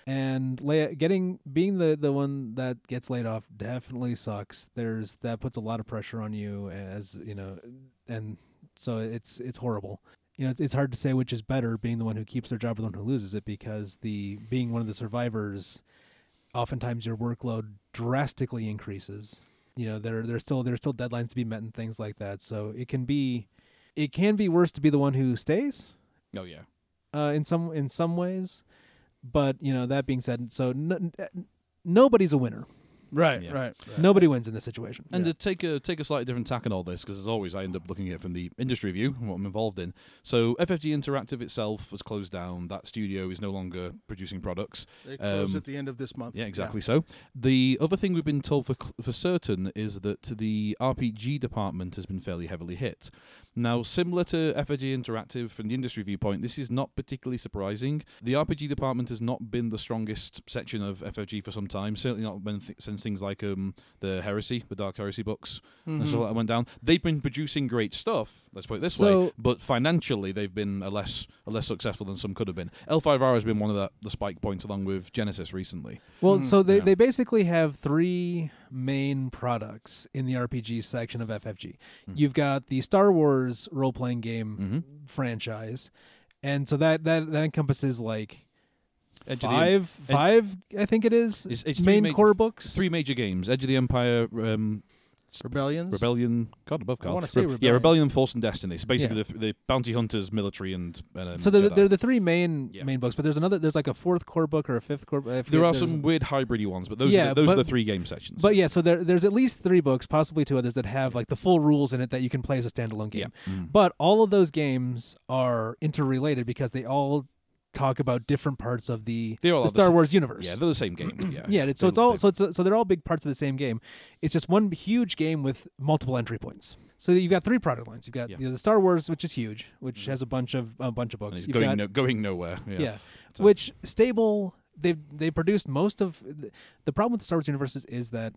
And lay, getting being the the one that gets laid off definitely sucks. There's that puts a lot of pressure on you as you know, and so it's it's horrible. You know, it's, it's hard to say which is better, being the one who keeps their job or the one who loses it, because the being one of the survivors oftentimes your workload drastically increases. You know, there there's still there's still deadlines to be met and things like that. So it can be it can be worse to be the one who stays oh yeah, uh, in some in some ways. But you know that being said, so n- n- nobody's a winner. Right, Yeah. right. Nobody wins in this situation. And Yeah. to take a take a slightly different tack on all this, because as always, I end up looking at it from the industry view, and what I'm involved in. So FFG Interactive itself was closed down. That studio is no longer producing products. They close Um, at the end of this month. Yeah, exactly so. The other thing we've been told for for certain is that the RPG department has been fairly heavily hit. Now, similar to FFG Interactive from the industry viewpoint, this is not particularly surprising. The RPG department has not been the strongest section of FFG for some time, certainly not been th- since things like um, the Heresy, the Dark Heresy books, and Mhm. stuff like that went down. They've been producing great stuff. Let's put it this So- way. But financially, they've been a less a less successful than some could have been. L5R has been one of the, the spike points along with Genesys recently. Well, Mhm. so they, Yeah. they basically have three main products in the RPG section of FFG. Mhm. You've got the Star Wars role playing game Mm-hmm. franchise, and so that that that encompasses like Edge of the- five five I think it is It's, it's main major, core books. three major games: Edge of the Empire, um, Rebellions. Rebellion. God above I God. wanna say Yeah, Rebellion. Rebellion, Force, and Destiny. So basically, Yeah. the, th- the bounty hunters, military, and, and um, so they're, Jedi. they're the three main Yeah. main books, but there's another. There's like a fourth core book or a fifth core. I There are there's- some weird hybridy ones, but those Yeah, are the, those are but- the three game sections. But yeah, so there there's at least three books, possibly two others that have like the full rules in it that you can play as a standalone game. yeah. Mm. But all of those games are interrelated because they all talk about different parts of the, the have the Star Wars universe. Yeah, they're the same game. Yeah, <clears throat> yeah, it's, so They it's all big. so it's so they're all big parts of the same game. It's just one huge game with multiple entry points. So you've got three product lines. You've got Yeah. you know, the Star Wars, which is huge, which Mhm. has a bunch of a bunch of books. Going got, no, going nowhere. Yeah. yeah, So- which stable. They they produced most of the problem with the Star Wars universe is, is that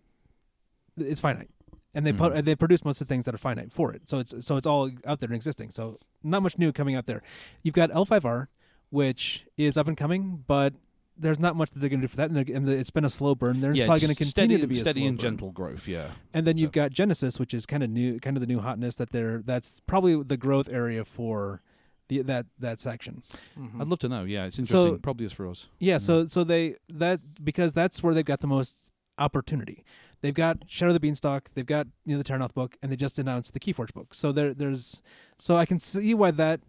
it's finite, and they put Mhm. they produce most of the things that are finite for it. So it's so it's all out there and existing. So not much new coming out there. You've got L5R, which is up and coming, but there's not much that they're going to do for that, and, and the, it's been a slow burn. There's yeah, probably going to steady, continue to be a steady slow and burn. gentle growth. Yeah. And then you've got Genesys, which is kind of new, kind of the new hotness that they're. That's probably the growth area for the that that section. Mhm. I'd love to know. Yeah, it's So- interesting. Probably is for us. Yeah, Mm. so so they that because that's where they've got the most opportunity. They've got Shadow of the Beanstalk, they've got you know the Terrinoth book, and they just announced the Keyforge book. So there there's so I can see why that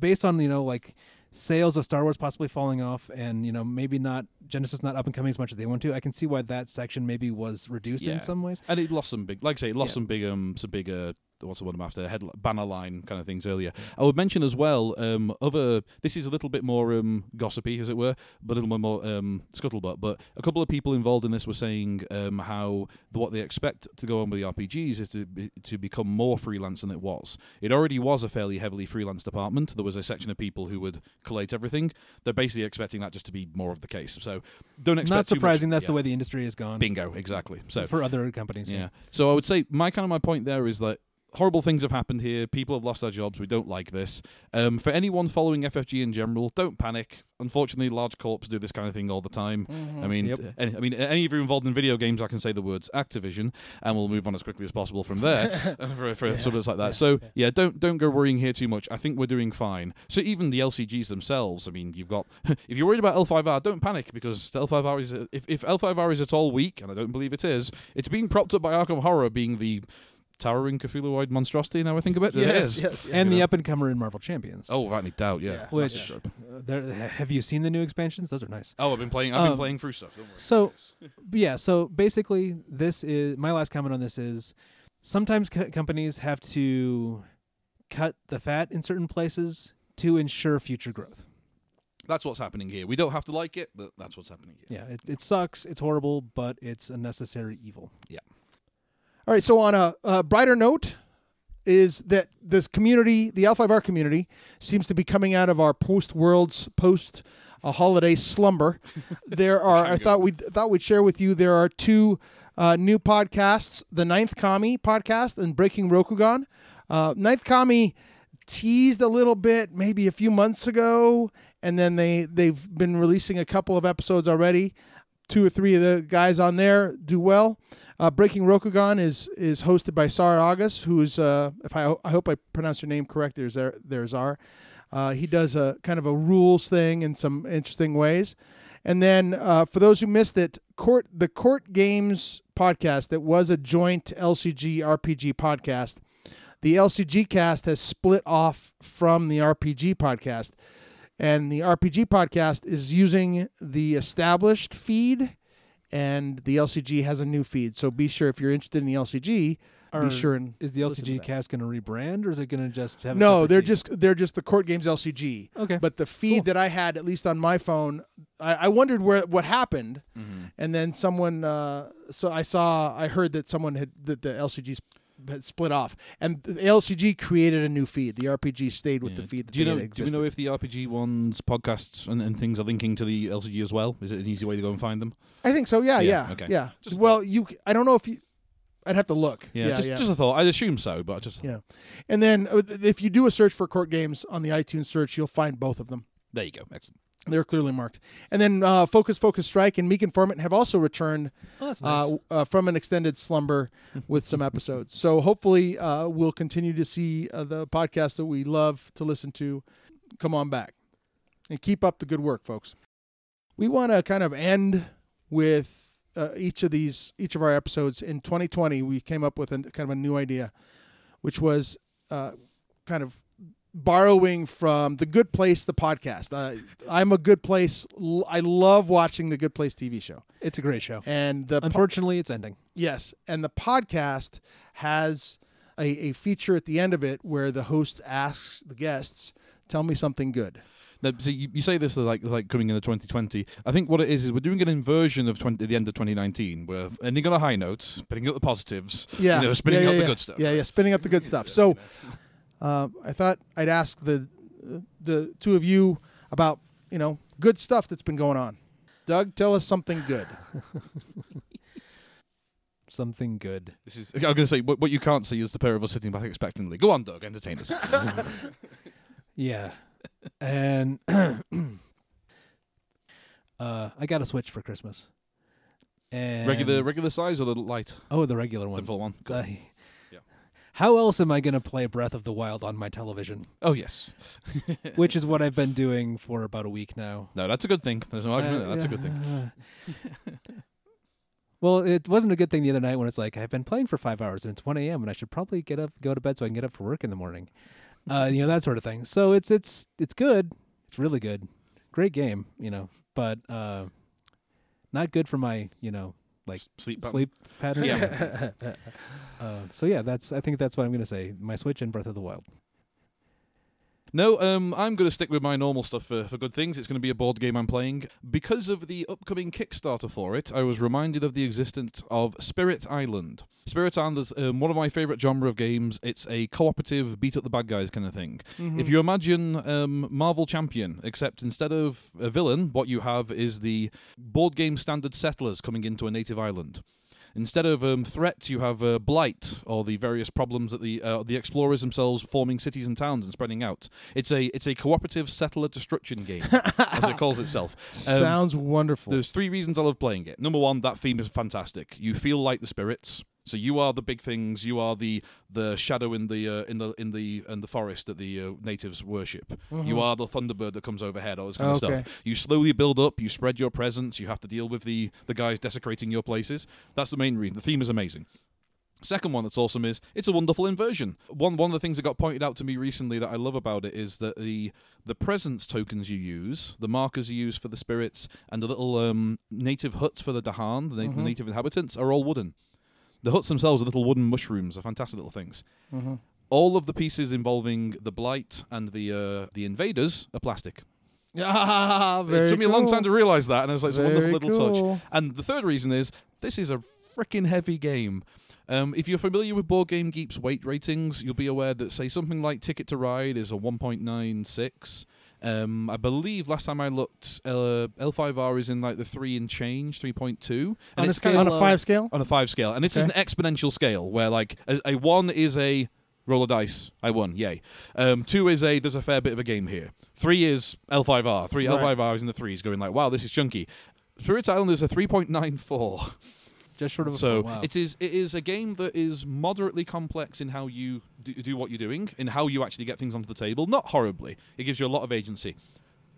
based on you know like sales of Star Wars possibly falling off and you know maybe not Genesys not up and coming as much as they want to. I can see why that section maybe was reduced Yeah. in some ways. And it lost some big, like I say, it lost Yeah. some big, um, some big, uh, what's the one I'm after? Head banner line kind of things earlier. I would mention as well, um, other. This is a little bit more um gossipy, as it were, but a little bit more um scuttlebutt. But a couple of people involved in this were saying um how the, what they expect to go on with the RPGs is to be, to become more freelance than it was. It already was a fairly heavily freelance department. There was a section of people who would collate everything. They're basically expecting that just to be more of the case. So don't expect Not too much- surprising. That's yeah. the way the industry has gone. Bingo, exactly. So for other companies. yeah. So I would say my kind of my point there is that horrible things have happened here. People have lost their jobs. We don't like this. Um, for anyone following FFG in general, don't panic. Unfortunately, large corps do this kind of thing all the time. Mm-hmm. I mean, Yep. Uh, any, I mean, uh, any of you involved in video games, I can say the words Activision, and we'll move on as quickly as possible from there <laughs> uh, for, for Yeah. sort of like that. Yeah. So yeah, don't don't go worrying here too much. I think we're doing fine. So even the LCGs themselves, I mean, you've got <laughs> if you're worried about L5R, don't panic because L5R is if if L5R is at all weak, and I don't believe it is, it's being propped up by Arkham Horror being the towering Cthulhuoid monstrosity. Now I think about it, it yes, is. yes, and You the know. up and comer in Marvel Champions. Oh, without any doubt, yeah. Yeah. Which- Massive trope. Uh, have you seen the new expansions? Those are nice. Oh, I've been playing. I've been Um, playing through stuff. Don't worry. So, yeah. So basically, this is my last comment on this is sometimes co- companies have to cut the fat in certain places to ensure future growth. That's what's happening here. We don't have to like it, but that's what's happening here. Yeah, it, it sucks. It's horrible, but it's a necessary evil. All right. So on a, a brighter note, is that this community, the L5R community, seems to be coming out of our post worlds post uh, holiday slumber. <laughs> There are. I thought we thought we'd share with you. There are two uh, new podcasts: the Ninth Kami podcast and Breaking Rokugan. Uh, Ninth Kami teased a little bit maybe a few months ago, and then they they've been releasing a couple of episodes already. Two or three of the guys on there do well. Uh, Breaking Rokugan is is hosted by Sar August, who's uh, if I I hope I pronounced your name correct. There's there there's Zar. Uh, he does a kind of a rules thing in some interesting ways. And then uh, for those who missed it, court the Court Games podcast that was a joint LCG RPG podcast. The LCG cast has split off from the RPG podcast, and the RPG podcast is using the established feed and the LCG has a new feed. So be sure if you're interested in the LCG, Are- be sure and Is the Listen to LCG cast going to rebrand, or is it going to just have? no, separate they're feed? just they're just the Court Games LCG. okay. But the feed Cool. that I had, at least on my phone, I, I wondered where what happened, Mm-hmm. and then someone, uh, so I saw, I heard that someone had that the LCG's had split off, and the LCG created a new feed. The RPG stayed with Yeah. the feed. That Do you know? Do we know if the RPG ones, podcasts, and, and things are linking to the LCG as well? Is it an easy way to go and find them? I think so. Yeah, Yeah, yeah, okay. yeah. Just- well, you. I don't know if you. I'd have to look. Yeah, yeah, just, yeah. just a thought. I'd assume so, but I just Yeah. And then uh, if you do a search for court games on the iTunes search, you'll find both of them. there you go. Excellent. They're clearly marked. And then uh, Focus, Focus, Strike, and Meek Informant have also returned Oh, nice. uh, uh, from an extended slumber with some episodes. So hopefully uh, we'll continue to see uh, the podcast that we love to listen to come on back. And keep up the good work, folks. We want to kind of end with uh, each of these, each of our episodes. In 2020, we came up with a kind of a new idea, which was uh, kind of borrowing from the Good Place, the podcast. Uh, I'm a Good Place. I love watching the Good Place TV show, it's a great show. and the po- Unfortunately, it's ending. Yes, and the podcast has a, a feature at the end of it where the host asks the guests, "Tell me something good." Now, see, you, you say this like like coming into 2020. I think what it is is we're doing an inversion of 20, the end of 2019. We're ending on a high note, putting up the positives. Yeah, you know, spinning yeah, up yeah, the good stuff. Yeah, yeah, spinning up the good stuff. So, uh, I thought I'd ask the the two of you about you know good stuff that's been going on. Doug, tell us something good. <laughs> Something good. This is. I'm going to say what, what you can't see is the pair of us sitting back expectantly. Go on, Doug. Entertain us. <laughs> Yeah. and <coughs> uh, I got a Switch for Christmas. And regular regular size or the light, Oh, the regular one, the full one. Cool. I- Yeah. How else am I going to play Breath of the Wild on my television? Oh yes. <laughs> Which is what I've been doing for about a week now. No, that's a good thing. There's no argument. Uh. That's a good thing. uh, <laughs> well, it wasn't a good thing the other night when it's like I've been playing for five hours and it's one a.m. and I should probably get up, go to bed so I can get up for work in the morning. Uh, you know that sort of thing. So it's it's it's good. It's really good. Great game. You know, but uh, not good for my you know like sleep. pattern. sleep pattern. Yeah. <laughs> uh, so yeah, that's I think that's what I'm gonna say. My Switch and Breath of the Wild. No, um, I'm going to stick with my normal stuff for, for good things. It's going to be a board game I'm playing. Because of the upcoming Kickstarter for it, I was reminded of the existence of Spirit Island. Spirit Island is um, one of my favourite genre of games. It's a cooperative, beat up the bad guys kind of thing. If you imagine um, Marvel Champion, except instead of a villain, what you have is the board game standard settlers coming into a native island. Instead of um, threats, you have uh, blight, or the various problems that the uh, the explorers themselves forming cities and towns and spreading out. It's a it's a cooperative settler destruction game, as it calls itself. <laughs> Sounds wonderful. There's three reasons I love playing it. Number one, that theme is fantastic. You feel like the spirits. So you are the big things. You are the the shadow in the uh, in the in the in the forest that the uh, natives worship. You are the thunderbird that comes overhead. All this kind of Okay. stuff. You slowly build up. You spread your presence. You have to deal with the the guys desecrating your places. That's the main reason. The theme is amazing. Second one that's awesome is it's a wonderful inversion. One one of the things that got pointed out to me recently that I love about it is that the the presence tokens you use, the markers you use for the spirits, and the little um, native huts for the Dahan, the, na- the native inhabitants, are all wooden. The huts themselves are little wooden mushrooms, are fantastic little things. All of the pieces involving the blight and the uh, the invaders are plastic. <laughs> Ah, it took me a long time to realize that, and I was like, it's a wonderful little touch. And the third reason is this is a freaking heavy game. Um, if you're familiar with Board Game Geek's weight ratings, you'll be aware that, say, something like Ticket to Ride is a 1.96. Um, I believe last time I looked, uh, L5R is in like the three and change, 3.2. And On a it's scale on a five scale. on a five scale, and this is an exponential scale where like a, a one is a roll a dice, I won, yay. Um, two is a there's a fair bit of a game here. Three is L5R, three Right. L5R is in the threes, going like wow this is chunky. Spirit Island is a three point nine four, Just sort of. so wow. it is it is a game that is moderately complex in how you do, do what you're doing, in how you actually get things onto the table. Not horribly, it gives you a lot of agency.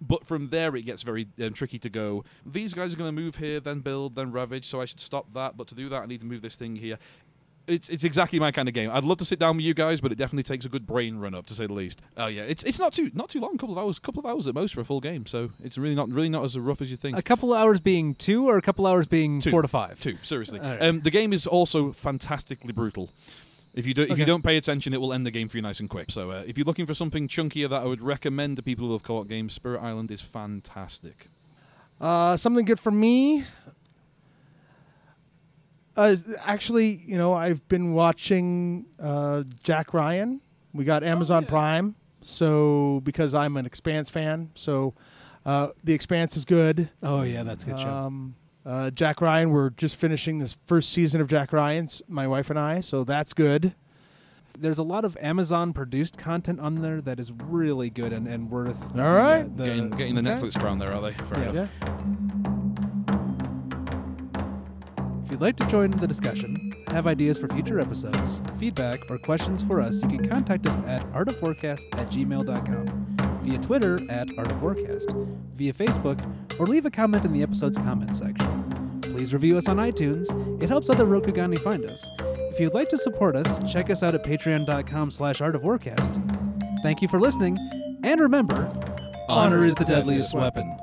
But from there, it gets very um, tricky to go. These guys are going to move here, then build, then ravage. So I should stop that. But to do that, I need to move this thing here. It's it's exactly my kind of game. I'd love to sit down with you guys, but it definitely takes a good brain run up to say the least. Oh yeah, it's it's not too not too long, a couple of hours, couple of hours at most for a full game. So it's really not really not as rough as you think. a couple of hours being two, or a couple hours being Two. four to five. Two, seriously. All right. Um, the game is also fantastically brutal. If you do, if Okay. you don't pay attention, it will end the game for you nice and quick. So uh, if you're looking for something chunkier that I would recommend to people who love co-op games, Spirit Island is fantastic. Uh, something good for me. Uh, actually, you know, I've been watching uh, Jack Ryan. We got Amazon Prime, so because I'm an Expanse fan, so uh, the Expanse is good. Oh yeah, that's a good show. Um, uh, Jack Ryan, we're just finishing this first season of Jack Ryan's, my wife and I, so that's good. There's a lot of Amazon produced content on there that is really good and, and worth. All right. the- the- getting, getting the okay. Netflix crown there, are they? Fair Yeah. You'd like to join the discussion, have ideas for future episodes, feedback, or questions for us, you can contact us at artofwarcast at gmail.com, via Twitter at artofwarcast, via Facebook, or leave a comment in the episode's comment section. Please review us on iTunes. It helps other Rokugani find us. If you'd like to support us, check us out at patreon.com slash artofwarcast. Thank you for listening, and remember, honor is the deadliest weapon.